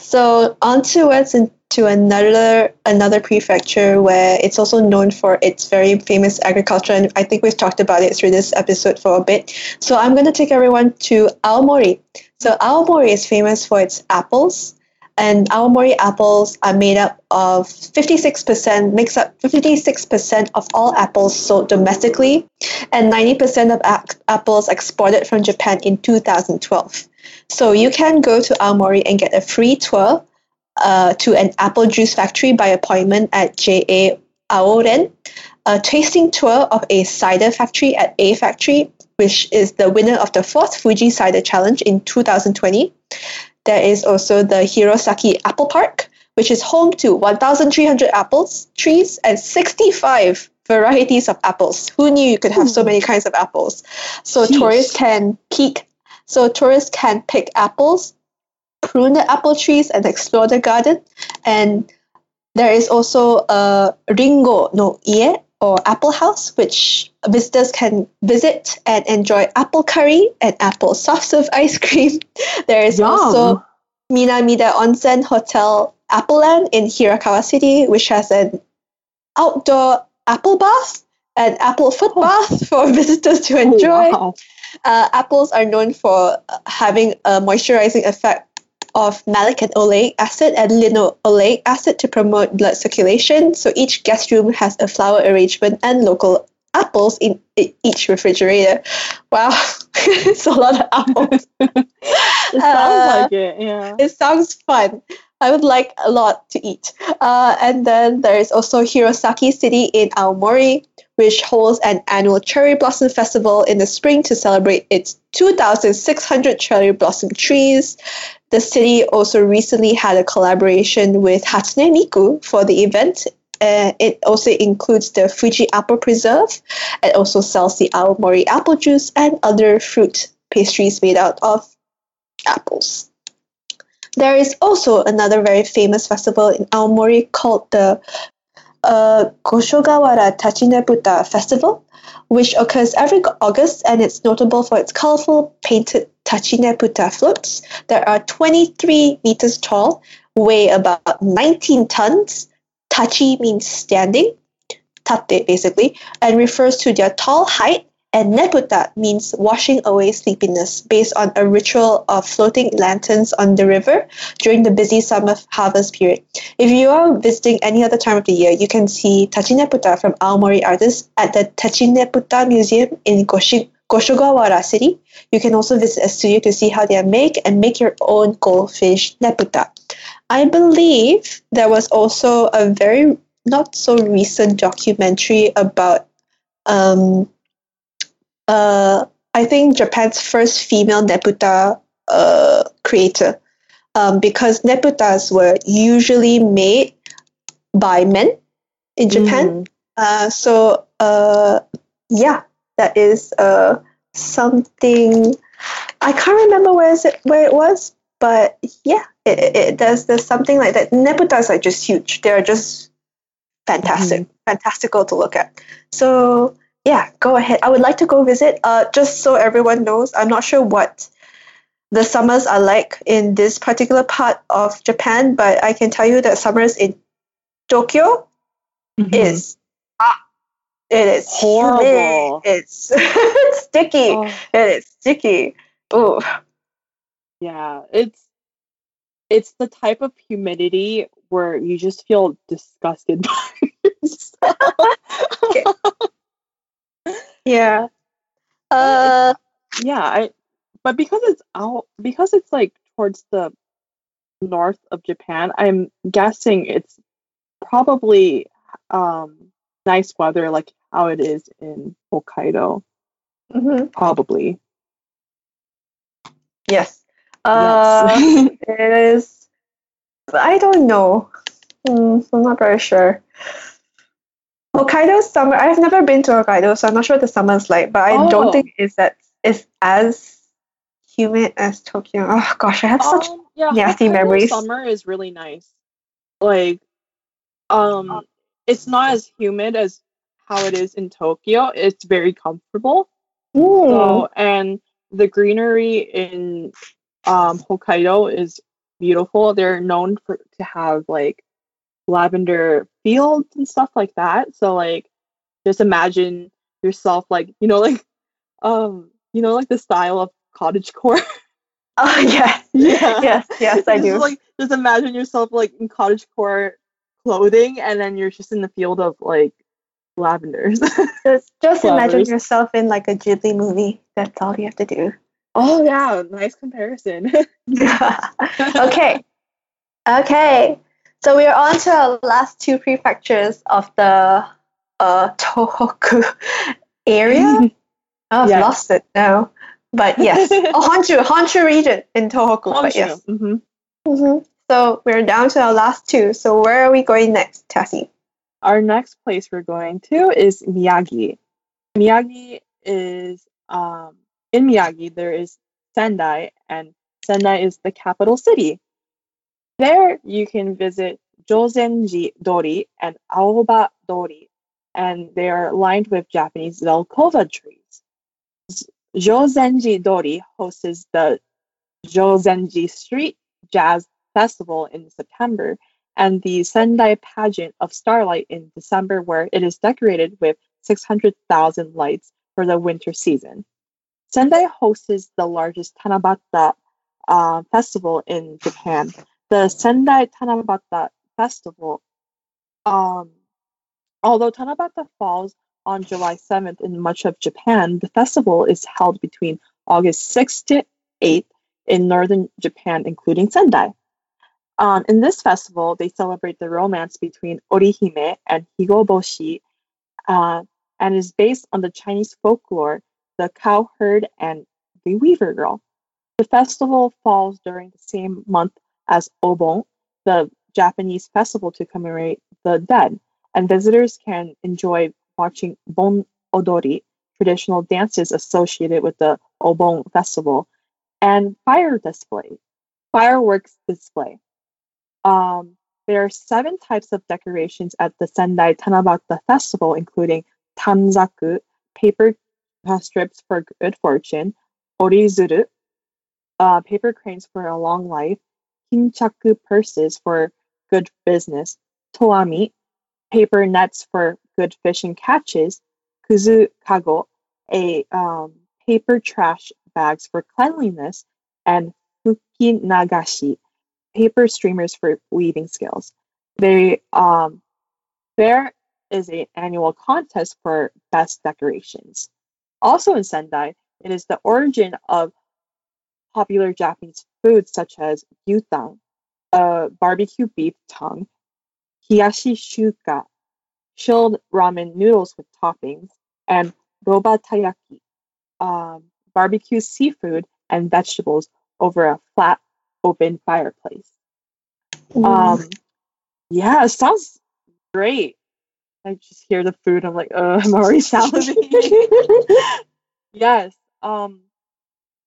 So on towards into another another prefecture where it's also known for its very famous agriculture, and I think we've talked about it through this episode for a bit. So I'm going to take everyone to Aomori. So Aomori is famous for its apples, and Aomori apples are made up of 56% makes up 56% of all apples sold domestically, and 90% of apples exported from Japan in 2012. So you can go to Aomori and get a free tour uh, to an apple juice factory by appointment at JA Aoren, a tasting tour of a cider factory at A Factory, which is the winner of the fourth Fuji Cider Challenge in 2020. There is also the Hirosaki Apple Park, which is home to 1,300 apples, trees, and 65 varieties of apples. Who knew you could have so many kinds of apples? So Sheesh. tourists can peek. So tourists can pick apples, prune the apple trees, and explore the garden. And there is also a Ringo no Ie or Apple House, which visitors can visit and enjoy apple curry and apple soft serve ice cream. [laughs] There is Yum. also Minamida Onsen Hotel Appleland in Hirakawa City, which has an outdoor apple bath and apple foot bath [laughs] for visitors to enjoy. Oh, wow. Uh, apples are known for uh, having a moisturizing effect of malic and oleic acid and linoleic acid to promote blood circulation. So each guest room has a flower arrangement and local apples in each refrigerator. Wow, [laughs] it's a lot of apples. [laughs] It sounds Uh, like it. Yeah. it sounds fun. I would like a lot to eat. Uh, and then there is also Hirosaki City in Aomori, which holds an annual cherry blossom festival in the spring to celebrate its 2,600 cherry blossom trees. The city also recently had a collaboration with Hatsune Miku for the event. Uh, it also includes the Fuji Apple Preserve and also sells the Aomori apple juice and other fruit pastries made out of apples. There is also another very famous festival in Aomori called the uh, Goshogawara Tachinebuta Festival, which occurs every August and it's notable for its colorful painted Tachinebuta floats that are 23 meters tall, weigh about 19 tons. Tachi means standing, tate basically, and refers to their tall height and neputa means washing away sleepiness based on a ritual of floating lanterns on the river during the busy summer harvest period. If you are visiting any other time of the year, you can see Tachineputa from Aomori artists at the Tachineputa Museum in Goshi- City. You can also visit a studio to see how they make and make your own goldfish neputa. I believe there was also a very not so recent documentary about um, uh, I think Japan's first female neputa uh, creator, um, because neputas were usually made by men in Japan. Uh, so uh, yeah, that is uh, something I can't remember where is it where it was, but yeah, it, it, there's there's something like that. Nebutas are just huge. They're just fantastic, fantastical to look at. So yeah, go ahead. I would like to go visit. Uh, just so everyone knows, I'm not sure what the summers are like in this particular part of Japan, but I can tell you that summers in Tokyo Mhm. is hot. It is Horrible. humid. It's it's [laughs] sticky. Oh, It is sticky. Ooh. yeah, it's it's the type of humidity where you just feel disgusted by [laughs] yourself. Yeah. [laughs] Uh. yeah, I but because it's out because it's like towards the north of Japan, I'm guessing it's probably um nice weather like how it is in Hokkaido. mhm. Probably. Yes. Uh. yes. [laughs] it is. I don't know. Hmm, I'm not very sure. Hokkaido summer. I've never been to Hokkaido, so I'm not sure what the summer's like. But I Oh. don't think it's that it's as humid as Tokyo. Oh gosh, I have such. Um, yeah, nasty Hokkaido memories. Summer is really nice. Like, um, it's not as humid as how it is in Tokyo. It's very comfortable. Mm. So, and the greenery in um, Hokkaido is beautiful. They're known for to have like lavender fields and stuff like that. So, like, just imagine yourself like you know, [laughs] like, um, you know, like the style of cottage core. [laughs] Oh yes, yeah. yes, yes, I Just, do. Like, just imagine yourself like in cottage core clothing, and then you're just in the field of like lavenders. [laughs] Just, just imagine yourself in like a Ghibli movie. That's all you have to do. Oh yeah, nice comparison. [laughs] okay. Okay. So we're on to our last two prefectures of the uh, Tohoku [laughs] area. [laughs] Oh, I've Yes. lost it now. But yes, oh, Honshu, Honshu region in Tohoku. But yes. hmm hmm So we're down to our last two. So where are we going next, Tassie? Our next place we're going to is Miyagi. Miyagi is um in Miyagi there is Sendai, and Sendai is the capital city. There you can visit Jozenji Dori and Aoba Dori, and they are lined with Japanese Zelkova trees. Jozenji Dori hosts the Jozenji Street Jazz Festival in September and the Sendai pageant of starlight in December, where it is decorated with 600,000 lights for the winter season. Sendai hosts the largest Tanabata uh, festival in Japan. The Sendai Tanabata Festival, um, although Tanabata falls on July 7th in much of Japan, the festival is held between August 6th to 8th in northern Japan, including Sendai. Um, in this festival, they celebrate the romance between Orihime and Hikoboshi, uh, and is based on the Chinese folklore, the cowherd and the weaver girl. The festival falls during the same month as Obon, the Japanese festival to commemorate the dead, and visitors can enjoy watching Bon Odori, traditional dances associated with the Obon festival, and fire display, fireworks display. Um, there are seven types of decorations at the Sendai Tanabata Festival, including tanzaku, paper uh, strips for good fortune, orizuru, uh, paper cranes for a long life, kinchaku purses for good business, toami, paper nets for good fishing catches, kuzu kago, a um, paper trash bags for cleanliness, and fuki nagashi, paper streamers for weaving skills. They um, there is an annual contest for best decorations. Also in Sendai, it is the origin of popular Japanese foods such as gyutan, uh, barbecue beef tongue, hiyashi chuka, chilled ramen noodles with toppings, and robatayaki, um, barbecue seafood and vegetables over a flat open fireplace. Mm. Um, yeah, it sounds great. I just hear the food. I'm like, uh, I'm already salivating. [laughs] yes. Um,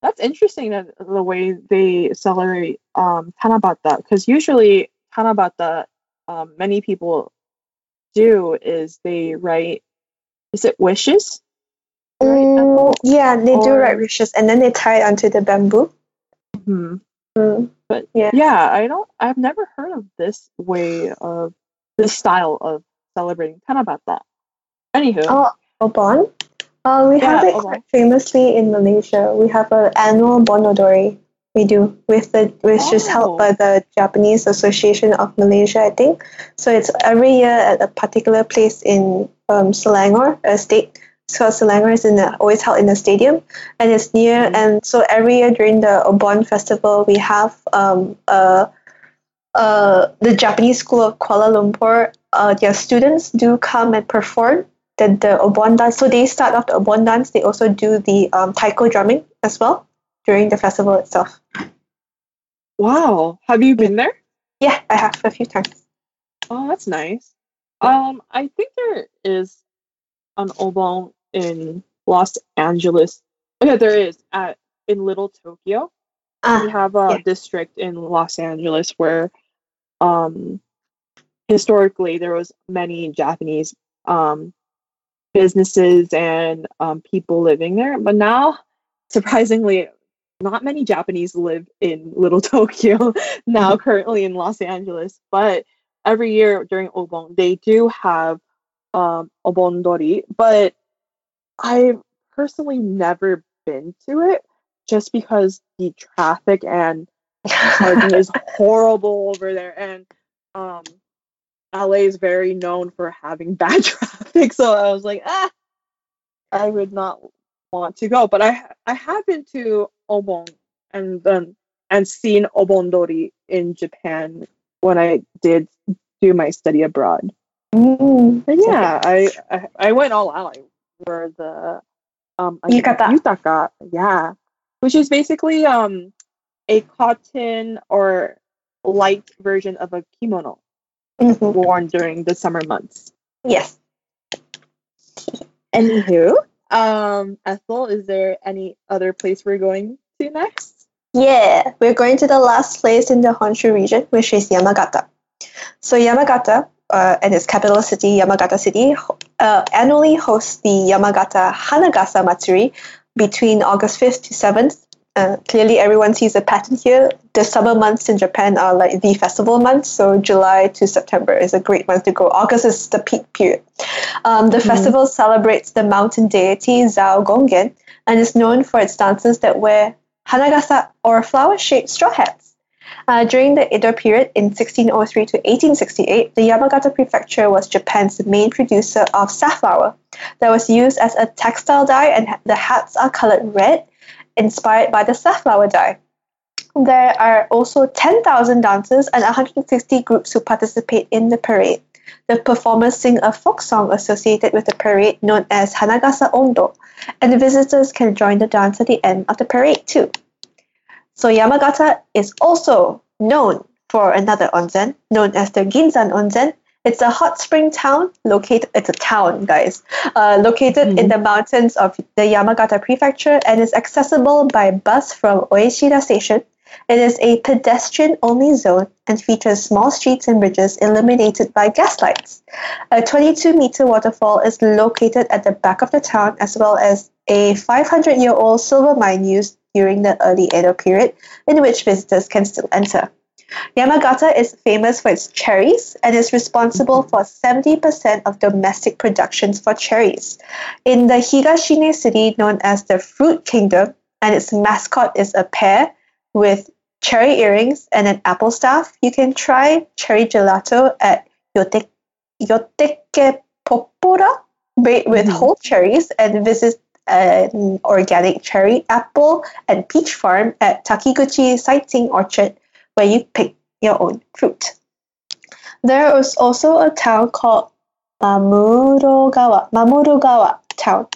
that's interesting that the way they celebrate um, Tanabata because usually Tanabata, um, many people do is they write. Is it wishes? Mm, yeah, they do write wishes and then they tie it onto the bamboo. Mhm. Mm. But Yeah. yeah. I don't. I've never heard of this way of this style of celebrating Tanabata. Anywho, Oh, Obon? Uh, we have it Obon. famously in Malaysia. We have an annual Bonodori. We do with the which is Oh. held by the Japanese Association of Malaysia, I think. So it's every year at a particular place in um, Selangor, a state. So Selangor is in always held in a stadium, and it's near. Mhm. And so every year during the Obon festival, we have um, uh, uh, the Japanese School of Kuala Lumpur. Uh, their students do come and perform the, the Obon dance. So they start off the Obon dance. They also do the um, taiko drumming as well during the festival itself. wow, have you been there? Yeah, I have a few times. Oh, that's nice. Um, I think there is an Obon in Los Angeles. Yeah, there is at in Little Tokyo. We Ah, have a yeah. district in Los Angeles where, um, historically there was many Japanese um businesses and um people living there, but now, surprisingly, not many Japanese live in Little [laughs] Tokyo now. Currently in Los Angeles, but every year during Obon they do have um Obondori, but I've personally never been to it just because the traffic and parking is [laughs] horrible over there and um LA is very known for having [laughs] bad traffic so I was like ah I would not want to go but I I have been to Obon and then and seen Obondori in Japan when I did do my study abroad. Mm, yeah I, I I went all out. I wore the um Yukata. yeah which is basically um a cotton or light version of a kimono mhm. worn during the summer months. yes. Anywho, um, Ethel, is there any other place we're going to next? Yeah, we're going to the last place in the Honshu region, which is Yamagata. So Yamagata uh, and its capital city, Yamagata City, uh, annually hosts the Yamagata Hanagasa Matsuri between August 5th to 7th. Uh, clearly, everyone sees a pattern here. The summer months in Japan are like the festival months, so July to September is a great month to go. August is the peak period. Um, the festival celebrates the mountain deity Zao Gongen and is known for its dancers that wear hanagasa or flower-shaped straw hats. Uh, during the Edo period in 1603 to 1868, the Yamagata prefecture was Japan's main producer of safflower that was used as a textile dye, and the hats are colored red, inspired by the safflower dye. There are also 10,000 dancers and 160 groups who participate in the parade. The performers sing a folk song associated with the parade known as Hanagasa Ondo, and the visitors can join the dance at the end of the parade too. So Yamagata is also known for another onsen known as the Ginzan Onsen. It's a hot spring town located. It's a town, guys, uh, located in the mountains of the Yamagata prefecture and is accessible by bus from Oishida Station. It is a pedestrian-only zone and features small streets and bridges illuminated by gas lights. A 22-meter waterfall is located at the back of the town, as well as a 500-year-old silver mine used during the early Edo period, in which visitors can still enter. Yamagata is famous for its cherries and is responsible for 70% of domestic productions for cherries. In the Higashine city known as the Fruit Kingdom, and its mascot is a pear with cherry earrings and an apple staff, you can try cherry gelato at Yote- Yoteke Popora made with mm-hmm. whole cherries and visit an organic cherry, apple, and peach farm at Takiguchi Sightseeing Orchard where you pick your own fruit. There is also a town called Mamurogawa, Mamurogawa town.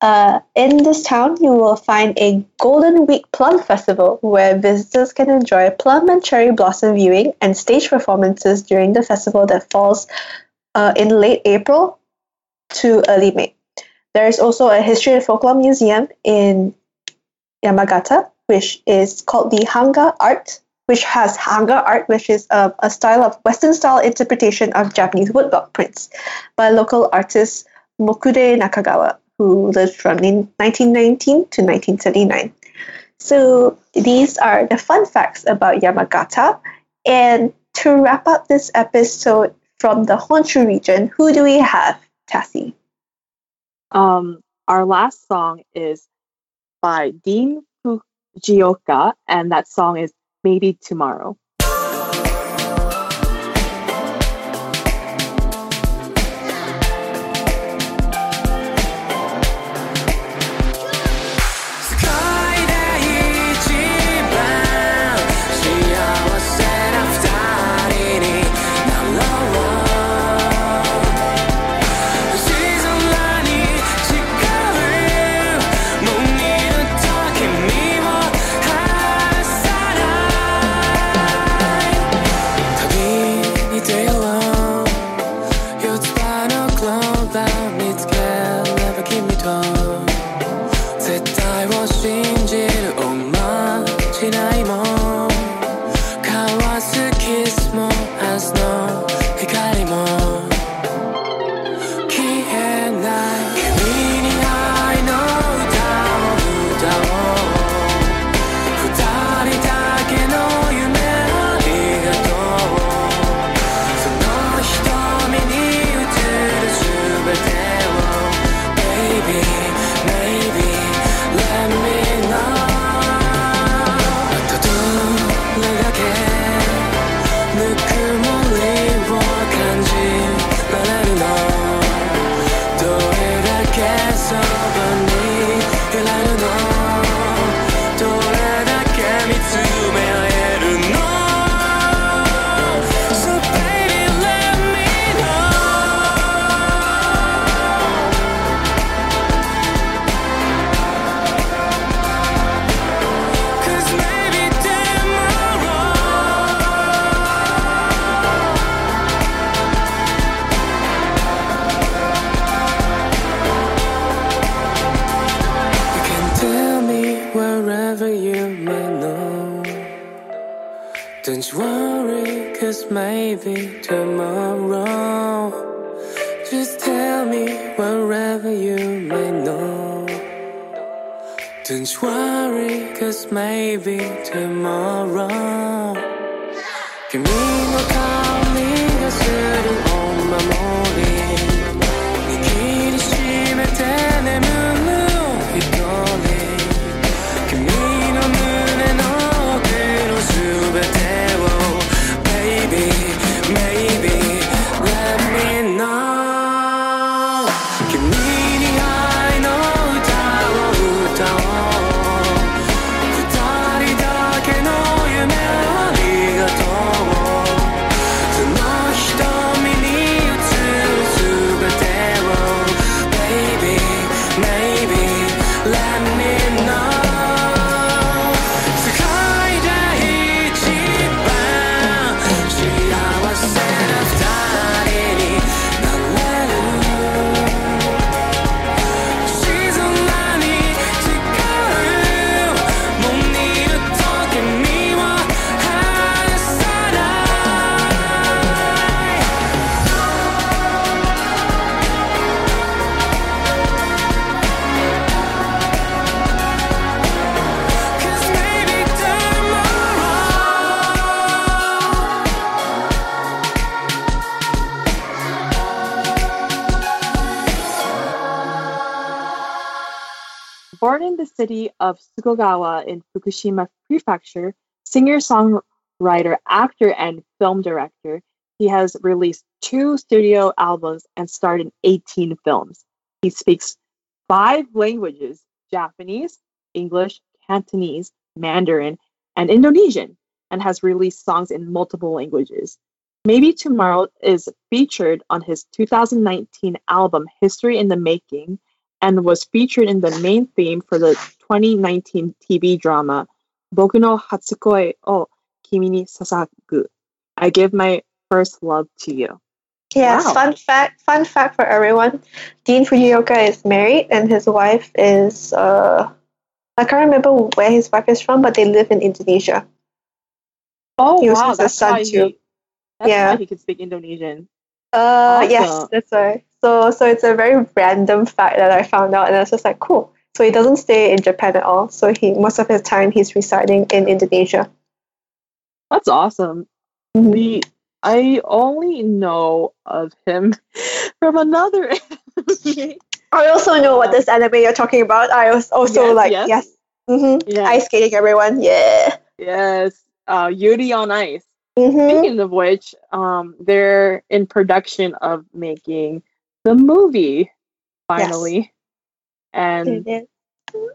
Uh, in this town, you will find a Golden Week Plum Festival where visitors can enjoy plum and cherry blossom viewing and stage performances during the festival that falls uh, in late April to early May. There is also a history and folklore museum in Yamagata which is called the Hanga art, which has Hanga art, which is a, a style of Western style interpretation of Japanese woodblock prints by local artist Mokude Nakagawa, who lived from 1919 to 1979. So these are the fun facts about Yamagata. And to wrap up this episode from the Honshu region, who do we have, Tassie? Um, our last song is by Dean Fujioka, and that song is Maybe Tomorrow. worry cause maybe tomorrow Just tell me wherever you may know Don't you worry, cause maybe tomorrow 君の香りがするお守 of Sukagawa in Fukushima Prefecture, singer, songwriter, actor, and film director, he has released two studio albums and starred in 18 films. He speaks five languages Japanese, English, Cantonese, Mandarin, and Indonesian, and has released songs in multiple languages. Maybe Tomorrow is featured on his 2019 album History in the Making and was featured in the main theme for the 2019 TV drama Boku no Hatsukoi o Kimi ni Sasagu. I give my first love to you. Yes, Wow. fun fact. Fun fact for everyone: Dean Fujioka is married, and his wife is uh, I can't remember where his wife is from, but they live in Indonesia. Oh He was wow, that's son, why too. he. That's Yeah. why he could speak Indonesian. Uh, yes, that's right. So, so it's a very random fact that I found out, and I was just like, cool. So he doesn't stay in Japan at all. So he most of his time he's residing in Indonesia. That's awesome. Mhm. The I only know of him [laughs] from another anime. I also know what this anime you're talking about. I was also Yes, like, yes. yes, hmm Yeah. ice skating, everyone, yeah. Yes, uh, Yuri on Ice. hmm Speaking of which, um, they're in production of making the movie finally, and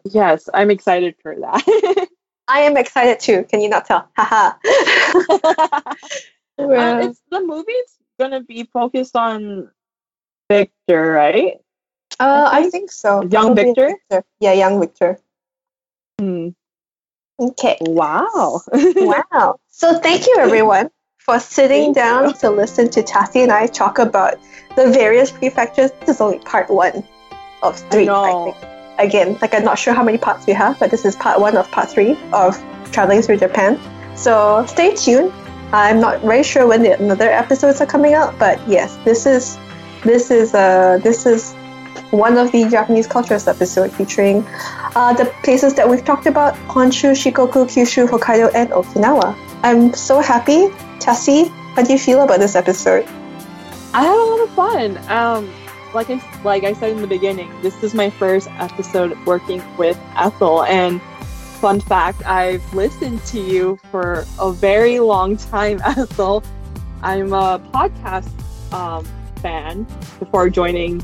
yes, I'm excited for that. [laughs] I am excited too. Can you not tell? Haha. [laughs] Uh, Well, it's the movie's gonna be focused on Victor, right? uh, I think think so. Young Probably Victor? Yeah, young Victor. Hmm. Okay. Wow. [laughs] wow. So thank you everyone for sitting down to listen to Tassie and I talk about the various prefectures. This is only part one of three, I, know. think. Again, like I'm not sure how many parts we have, but this is part one of part three of traveling through Japan. So stay tuned. I'm not very sure when the other episodes are coming out, but yes, this is this is uh this is one of the Japanese cultures episode featuring uh, the places that we've talked about Honshu, Shikoku, Kyushu, Hokkaido, and Okinawa. I'm so happy. Tassie, how do you feel about this episode? I had a lot of fun. Um, like I like I said in the beginning, this is my first episode working with Ethel, and fun fact, I've listened to you for a very long time, [laughs] Ethel. I'm a podcast um, fan before joining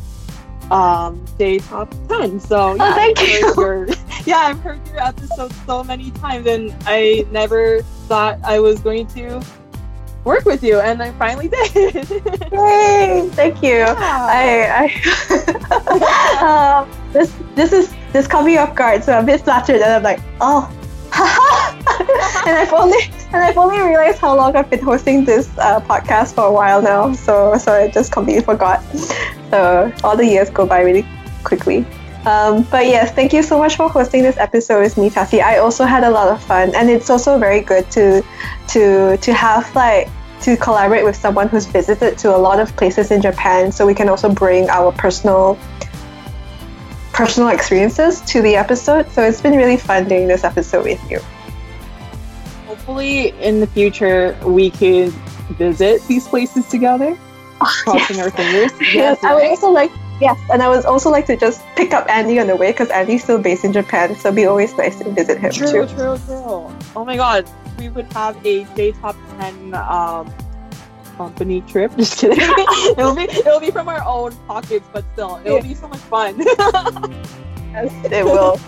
um, J Top Ten. So yeah, Oh, thank I've you. Your, [laughs] yeah, I've heard your episodes so many times, and I never thought I was going to work with you, and I finally did. Yay! Thank you. I, I [laughs] um, this this is this caught me off guard, so I'm a bit flattered, and I'm like, oh, [laughs] and I've only and I've only realized how long I've been hosting this uh, podcast for a while now. So so I just completely forgot. So all the years go by really quickly. Um, but yes, thank you so much for hosting this episode with me, Tassie. I also had a lot of fun, and it's also very good to to to have like to collaborate with someone who's visited to a lot of places in Japan, so we can also bring our personal personal experiences to the episode. So it's been really fun doing this episode with you. Hopefully, in the future, we could visit these places together. Crossing our fingers. Yes, I would also like yes, and I would also like to just pick up Andy on the way because Andy's still based in Japan, so it'd be always nice to visit him True, too. true, true. Oh my god, we would have a J Top 10 um, company trip. [laughs] Just kidding. [laughs] it'll be it'll be from our own pockets, but still, it'll be so much fun. [laughs] Yes, it will.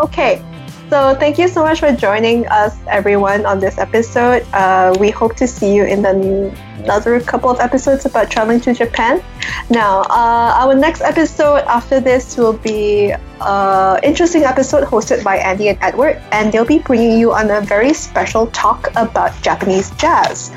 okay. So thank you so much for joining us, everyone, on this episode. Uh, we hope to see you in the another couple of episodes about traveling to Japan. Now, uh, our next episode after this will be an interesting episode hosted by Andy and Edward, and they'll be bringing you on a very special talk about Japanese jazz.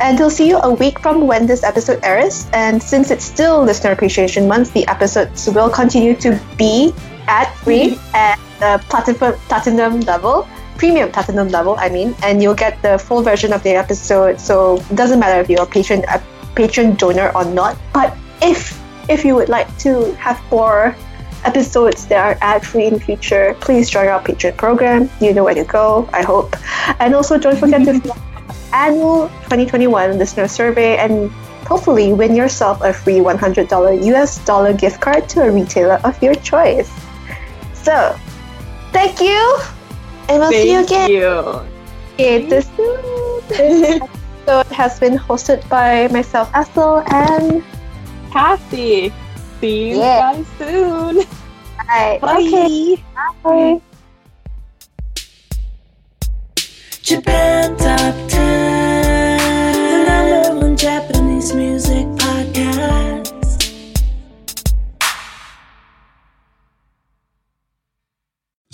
And they'll see you a week from when this episode airs. And since it's still Listener Appreciation Month, the episodes will continue to be ad free mm-hmm. at the platinum platinum level, premium platinum level. I mean, and you'll get the full version of the episode. So it doesn't matter if you're a patron a patron donor or not. But if if you would like to have more episodes that are ad free in future, please join our Patreon program. You know where to go. I hope, and also don't forget to [laughs] fill annual 2021 listener survey and hopefully win yourself a free $100 US dollar gift card to a retailer of your choice. So, thank you, and we'll see you Thank again. you. Okay, this, this [laughs] episode has been hosted by myself, Ethel, and Kathy. See you Yeah. guys soon. I. Bye. Okay, bye. Japan Top 10, the number one Japanese music podcast.